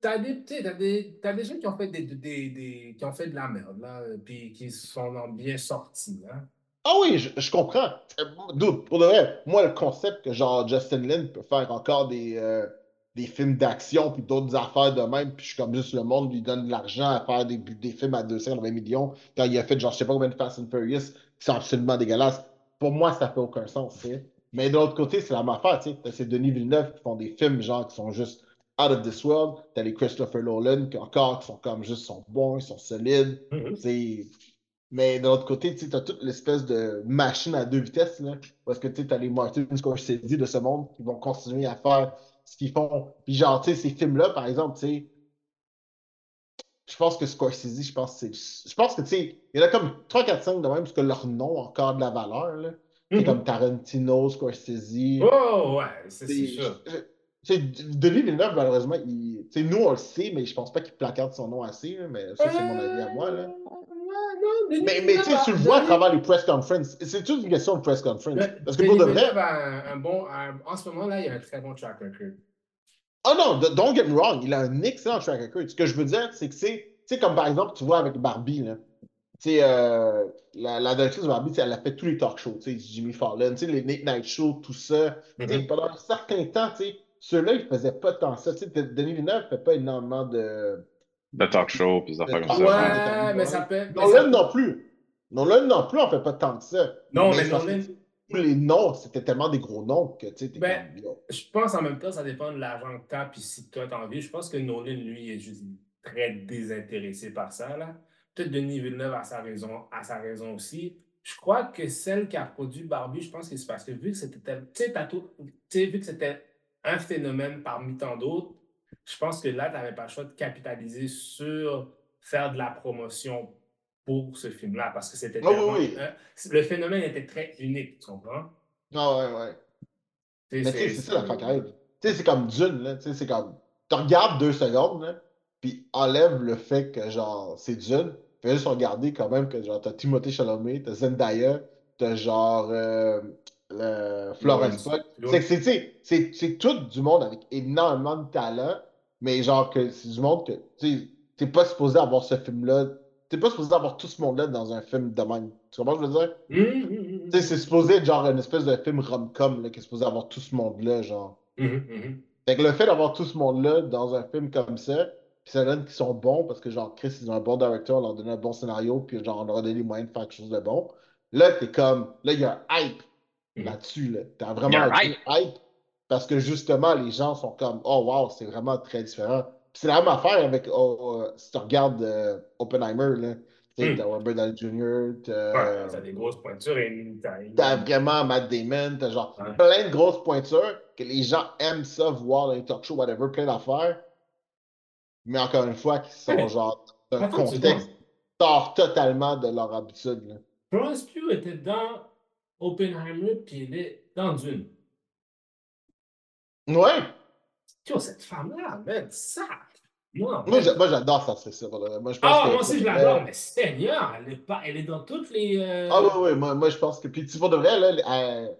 t'as des, t'as des, t'as des, gens qui ont fait des, des, des- qui ont fait de la merde, là, puis qui sont bien sortis, hein. Ah oui, je, comprends. Euh, Dude, pour de vrai, moi, le concept que genre Justin Lin peut faire encore des, euh, des films d'action puis d'autres affaires de même, puis je suis comme juste le monde lui donne de l'argent à faire des, des films à 220 millions quand il a fait genre je sais pas combien de Fast and Furious qui sont absolument dégueulasses. Pour moi, ça fait aucun sens. Mais de l'autre côté, c'est la même affaire, tu sais. T'as ces Denis Villeneuve qui font des films genre qui sont juste out of this world. T'as les Christopher Nolan qui encore qui sont comme juste sont bons, ils sont solides. Mhm. C'est- Mais de l'autre côté, tu as toute l'espèce de machine à deux vitesses, là, parce que tu as les Martin Scorsese de ce monde qui vont continuer à faire ce qu'ils font. Puis genre, tu sais, ces films-là, par exemple, tu sais, je pense que Scorsese, je pense que c'est. Je pense que, tu sais, il y en a comme 3, 4, 5 de même, parce que leur nom a encore de la valeur, là. C'est Mhm. comme Tarantino, Scorsese. Oh, ouais, c'est c'est C'est- sûr. je- tu sais, Denis Villeneuve, malheureusement, il, nous, on le sait, mais je pense pas qu'il placarde son nom assez, là, mais ça, c'est mon avis à moi, là. Euh, Denis Mais, mais tu le vois à travers les press conferences. C'est toute une question de press conference. Le- Parce que pour Denis de vrai. Villeneuve a un, un bon. un- en ce moment-là, il a un très bon track record. Oh non, don't get me wrong, il a un excellent track record. Ce que je veux dire, c'est que c'est. Tu sais, comme par exemple, tu vois avec Barbie, là. Tu sais, euh, la, la directrice de Barbie, elle a fait tous les talk shows, tu sais, Jimmy Fallon, tu sais, les Late Night Shows, tout ça. Mhm. pendant un certain temps, tu sais, ceux-là, ils faisaient pas tant ça. Tu sais, Denis Villeneuve fait pas énormément de. Le talk show, puis des affaires comme ça. Ouais. Ouais, mais ça peut. Nolan non plus. Nolan non plus, on fait pas tant que ça. Non, Mais Nolan- tous les noms, c'était tellement des gros noms que tu sais, t'es Ben, comme. Je pense en même temps, ça dépend de l'argent que tu as, puis si toi t'as envie. Je pense que Nolan, lui, est juste très désintéressé par ça. là. Peut-être Denis Villeneuve a sa raison, a sa raison aussi. Je crois que celle qui a produit Barbie, je pense que c'est parce que vu que c'était tel- tu sais, t'as tout- tu sais, vu que c'était un phénomène parmi tant d'autres, je pense que là, tu n'avais pas le choix de capitaliser sur faire de la promotion pour ce film-là, parce que c'était Ah oui, tellement- oui. un- le phénomène était très unique, tu comprends? Ah ouais, ouais. Mais c'est ça la arrive. Tu sais, c'est comme Dune, là. Tu sais, c'est comme. Tu regardes deux secondes, là, puis enlève le fait que, genre, c'est Dune. Fais juste regarder quand même que, genre, t'as Timothée Chalamet, t'as Zendaya, t'as, genre, euh, le Florence. Pugh. C'est tout du monde avec énormément de talent, mais genre, que c'est du monde que, tu t'es pas supposé avoir ce film-là. T'es pas supposé avoir tout ce monde-là dans un film de même. Tu comprends ce que je veux dire? Tu sais, c'est supposé être genre une espèce de film rom-com, là, qui est supposé avoir tout ce monde-là, genre. hum. Fait que le fait d'avoir tout ce monde-là dans un film comme ça, puis ça donne qu'ils sont bons parce que genre Chris, ils ont un bon directeur, on leur donne un bon scénario, puis genre on leur a donné les moyens de faire quelque chose de bon. Là, t'es comme, là, il y a un hype. Là-dessus, là. T'as vraiment un un hype. parce que justement, les gens sont comme, oh wow, c'est vraiment très différent. Puis c'est la même affaire avec, oh, oh, si tu regardes euh, Oppenheimer, là, tu sais, Mhm. t'as Robert Downey Jr., t'as. Ouais, t'as des grosses pointures et t'as- T'as vraiment Matt Damon, t'as genre Ouais. plein de grosses pointures que les gens aiment ça voir dans les talk shows, whatever, plein d'affaires. Mais encore une fois, qui sont Ouais. (laughs) genre d'un c'est contexte qui sort totalement de leur habitude. là. Florence Pugh était dans Oppenheimer puis il est dans Dune. Ouais, Yo, cette femme-là, man, ça. Moi, moi, j'a- moi, j'adore ça, c'est ça. Moi, je pense ah, que- moi aussi je l'adore, mais Seigneur, elle est, pas, elle est dans toutes les. euh, Ah ouais, ouais, moi, moi, je pense que. Puis tu vois, de vrai, là, elle-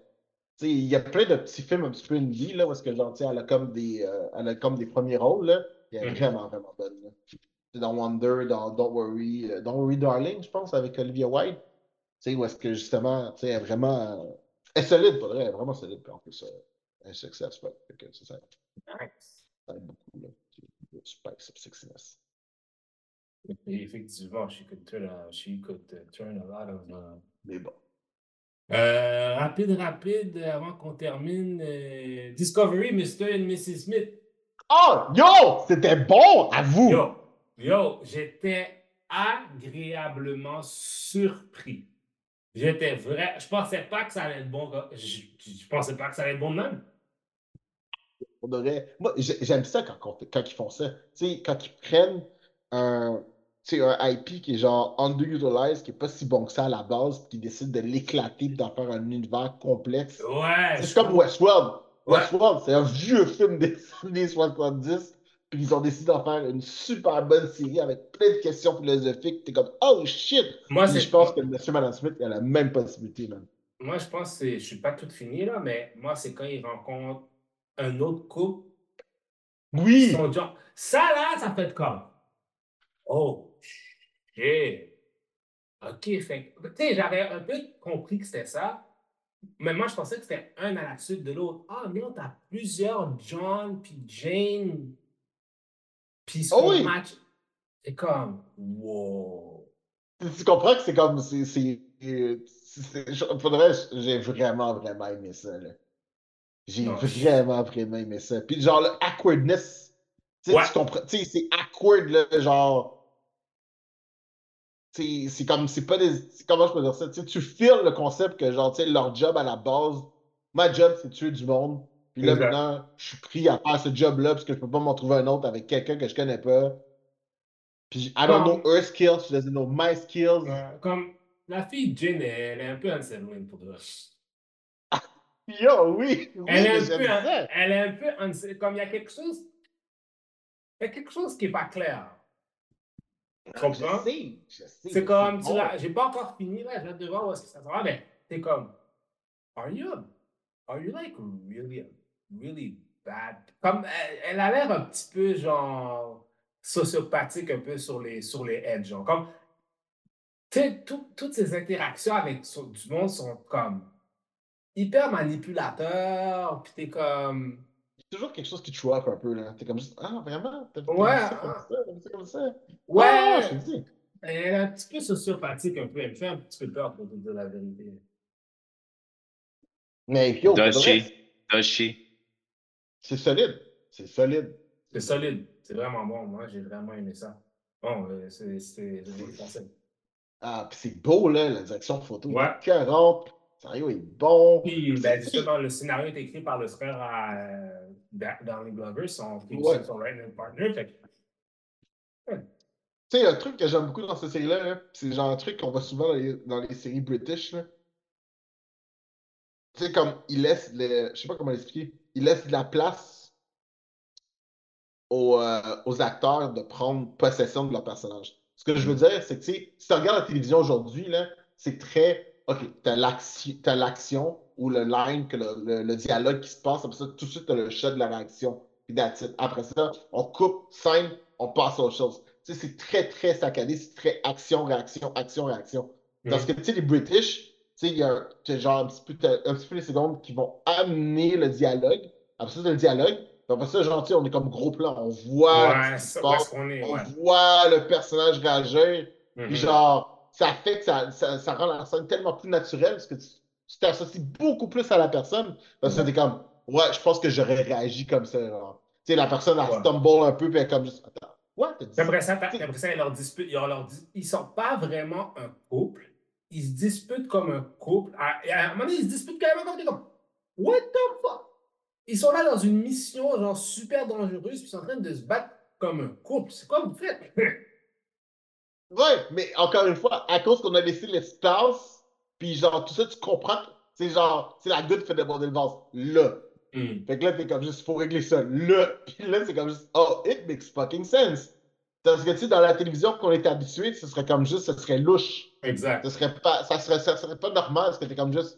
tu sais, il y a plein de petits films un petit peu indie, là, où est-ce que genre, tu sais, elle a comme des, euh, elle a comme des premiers rôles, là. puis Elle est Mhm. vraiment, vraiment bonne, là. C'est dans Wonder, dans Don't Worry, euh, Don't Worry Darling, je pense, avec Olivia Wilde. Tu sais, où est-ce que justement, tu sais, elle est vraiment. euh, Elle est solide, pour vrai, elle est vraiment solide, puis en plus, elle est success. Fait que ça, ça, aide beaucoup, là. Le Spice of sexiness. Et effectivement, she could turn a, she could turn a lot of. uh, Mais bon. Euh, rapide, rapide, avant qu'on termine. euh, Discovery, Mr. and Mrs. Smith. Oh, yo! C'était bon à vous! Yo, yo, j'étais agréablement surpris. J'étais vrai. Je pensais pas que ça allait être bon. Je, pensais pas que ça allait être bon de même. De vrai. Moi, j'ai- j'aime ça quand, on quand ils font ça. Quand ils prennent un, un IP qui est genre underutilized, qui est pas si bon que ça à la base, puis qui décide de l'éclater et d'en faire un univers complexe. Ouais. C'est comme. Westworld. Ouais. Westworld, c'est un vieux film des (laughs) années 70, puis ils ont décidé d'en faire une super bonne série avec plein de questions philosophiques. T'es comme, oh shit! Moi, je pense que Monsieur Madame Smith a la même possibilité, man. Moi, je pense que je suis pas tout fini, là, mais moi, c'est quand il rencontre un autre couple, Oui! ils genre, ça là, ça fait comme, oh, shit. OK, fait tu sais, j'avais un peu compris que c'était ça, mais moi, je pensais que c'était un à la suite de l'autre. Ah non, t'as plusieurs John puis Jane, puis se Oh font oui. match. C'est comme, wow. Tu, comprends que c'est comme. c'est j'ai vraiment, vraiment aimé ça. là. J'ai vraiment, vraiment aimé ça. Puis genre, le awkwardness. Tu sais, Ouais. tu comprends. Tu sais, c'est awkward, là, genre. C'est comme. C'est pas des. Comment je peux dire ça? Tu feels le concept que, genre, tu sais, leur job à la base. Ma job, c'est tuer du monde. Puis là, maintenant, je suis pris à faire ce job-là parce que je peux pas m'en trouver un autre avec quelqu'un que je connais pas. Puis, I don't know her skills, she doesn't know my skills. Euh, comme la fille Jane, elle, est un peu unsettling pour vrai. (laughs) Yo, oui, oui, Elle est un peu, ça. elle est un peu unse- comme il y a quelque chose, il y a quelque chose qui est pas clair. Tu comprends? Je sais, je sais. C'est comme, tu l'as- j'ai pas encore fini là, j'ai hâte de voir où est-ce que ça va, mais t'es comme, are you, are you like really, really bad? Comme, elle, elle a l'air un petit peu genre sociopathique un peu sur les, sur les edges, genre comme, tout- toutes ces interactions avec du monde sont comme hyper manipulateurs, puis t'es comme, toujours quelque chose qui te choque un peu, là. T'es comme juste, ah, vraiment? T'as Ouais, vu ça comme ça, comme ça, comme ça? ouais, Ah, je te dis. elle est un petit peu sociopathique un peu, elle me fait un petit peu peur pour te dire la vérité. Mais yo, Does vrai, she? Does she? C'est solide. C'est solide. C'est solide, c'est vraiment bon. Moi, j'ai vraiment aimé ça. Bon, euh, c'est pensé. Ah, puis c'est beau, là, la direction photo. Ouais. est. Le scénario est bon. Puis, ben, justement, le scénario est écrit par le frère à euh, Da- Downey Glover, son, est Ouais. son partner. Fait Tu sais, un truc que j'aime beaucoup dans cette série-là, là, c'est genre un truc qu'on voit souvent dans les, dans les séries british, là. Tu sais, comme, il laisse, le, je sais pas comment l'expliquer, il laisse de la place aux, euh, aux acteurs de prendre possession de leur personnage. Ce que je veux dire, c'est que, tu sais, si tu regardes la télévision aujourd'hui, là, c'est très, OK, t'as l'action, ou le line, que le, le- le dialogue qui se passe, après ça, tout de suite, t'as le shot de la réaction. Puis. Après ça, on coupe, scène, on passe à autre chose. Tu sais, c'est très, très saccadé, c'est très action, réaction, action, réaction. Parce que, tu sais, les British, tu sais, il y a genre un petit, peu, t'as un petit peu les secondes qui vont amener le dialogue. Après ça, t'as le dialogue. Après ça, genre, on est comme gros plan. On voit ouais, ça, est? on Ouais. voit le personnage réagir. Mhm. Puis genre, ça fait que ça, ça, ça rend la scène tellement plus naturelle parce que tu t'associes beaucoup plus à la personne. Parce que Ouais. t'es comme, ouais, je pense que j'aurais réagi comme ça. Tu sais, la personne, elle Ouais. stumble un peu, puis elle est comme juste, attends, what? T'as dit ça, t'as- après ça, ils leur disputent. Ils, leur dis- ils sont pas vraiment un couple. Ils se disputent comme un couple. À, un moment donné, ils se disputent carrément comme des comme What the fuck? Ils sont là dans une mission genre super dangereuse, puis ils sont en train de se battre comme un couple. C'est quoi vous faites? (laughs) Ouais, mais encore une fois, à cause qu'on a laissé l'espace, puis genre, tout ça, tu comprends, que c'est genre, c'est la goutte qui fait déborder le vase. Là. Hmm. Fait que là, t'es comme juste, faut régler ça. Là. Puis là, c'est comme juste, oh, it makes fucking sense. Parce que, tu sais, dans la télévision qu'on est habitué, ce serait comme juste, ce serait louche. Exact. Ce serait pas, ça serait, ça serait pas normal, parce que t'es comme juste,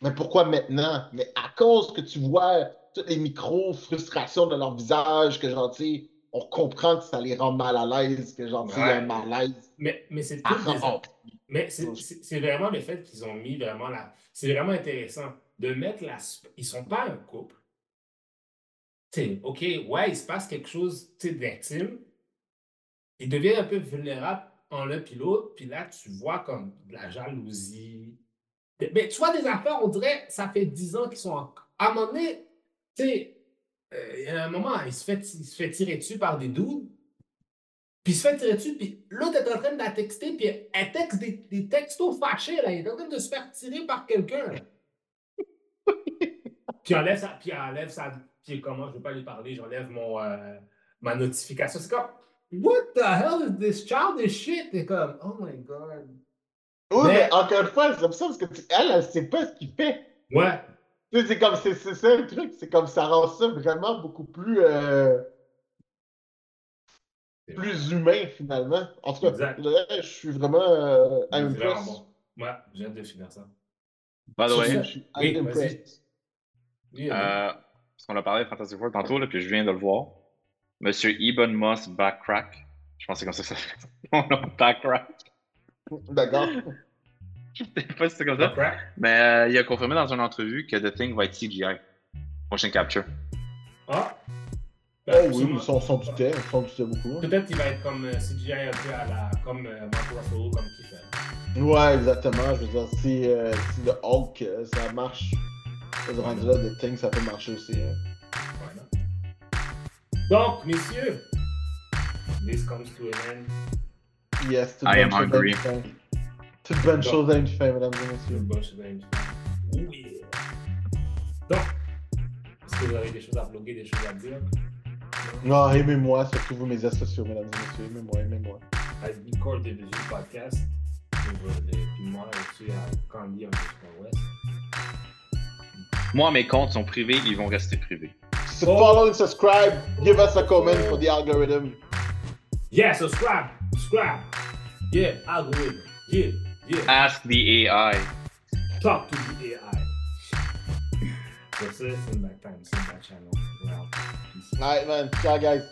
mais pourquoi maintenant? Mais à cause que tu vois toutes les micro-frustrations de leur visage, que genre, tu sais, on comprend que ça les rend mal à l'aise, que genre, tu y a un Ouais. malaise. Mais, mais c'est Ah, Mais c'est- vraiment le fait qu'ils ont mis vraiment la. C'est vraiment intéressant de mettre la. Ils sont pas un couple. Tu sais, OK, ouais, il se passe quelque chose tu sais, d'intime. Ils deviennent un peu vulnérables en l'un puis l'autre. Puis là, tu vois comme de la jalousie. Mais, tu vois des affaires, on dirait, ça fait 10 ans qu'ils sont en. À un moment donné, tu sais, euh, il y a un moment, il se, fait, il se fait tirer dessus par des dudes. Puis il se fait tirer dessus, puis l'autre est en train de la texter, puis elle texte des, textos fâchés, là. Il est en train de se faire tirer par quelqu'un, puis enlève sa, puis enlève sa, puis comment, je veux pas lui parler, j'enlève mon, euh, ma notification. C'est comme, what the hell is this childish shit? T'es comme, oh my god. Oui, mais, Mais- encore une fois, c'est comme ça parce que tu- elle, elle sait pas ce qu'il fait. Ouais. Tu sais, c'est comme, c'est c'est ça le truc, c'est comme ça rend ça vraiment beaucoup plus, euh, plus humain finalement. En tout cas, Exact. là, je suis vraiment euh, impressed. vraiment bon. Ouais, j'ai hâte de finir ça. By the way, je suis Oui, impressed. Euh, parce qu'on a parlé de Fantastic Four tantôt, là, puis je viens de le voir. Monsieur Ebon Moss Backcrack. Je pense que c'est comme ça que ça fait. (laughs) Mon nom, Backcrack. D'accord. Je sais pas si c'est comme ça. crack. Mais euh, il a confirmé dans une entrevue que The Thing va être CGI. Motion Capture. Ah. Oh Ben, oui, sûrement. ils sont, sont doutés, ils sont doutés beaucoup. hein. Peut-être qu'il va être comme euh, CGI un peu à la. comme euh, Mark Ruffalo, comme qui fait. Ouais, exactement. Je veux dire, si, euh, si le Hulk, euh, ça marche, ce rendu là, The Thing, ça peut marcher aussi. hein. Voilà. Donc, messieurs, this comes to an end. Yes, toute I bonne am chose à hungry. Toute bonne Bon. chose à une fin, mesdames et C'est messieurs. une bonne chose à une fin. Yeah. Donc, est-ce que vous avez des choses à bloguer, des choses à dire? Non, aimez-moi, surtout vous, mes sociaux, mesdames et messieurs. Aimez-moi, aimez-moi. À Record Division Podcast. Sur le- Puis moi, je suis à Candy en West. Moi, mes comptes sont privés, ils vont rester privés. So follow and subscribe. Give us a comment for the algorithm. Yeah, subscribe! Subscribe! Yeah, algorithm. Yeah, yeah. Ask the AI. Talk to the AI. Sur ce, c'est back time, c'est une back channel. Wow. Peace. Alright, man. Ciao, guys.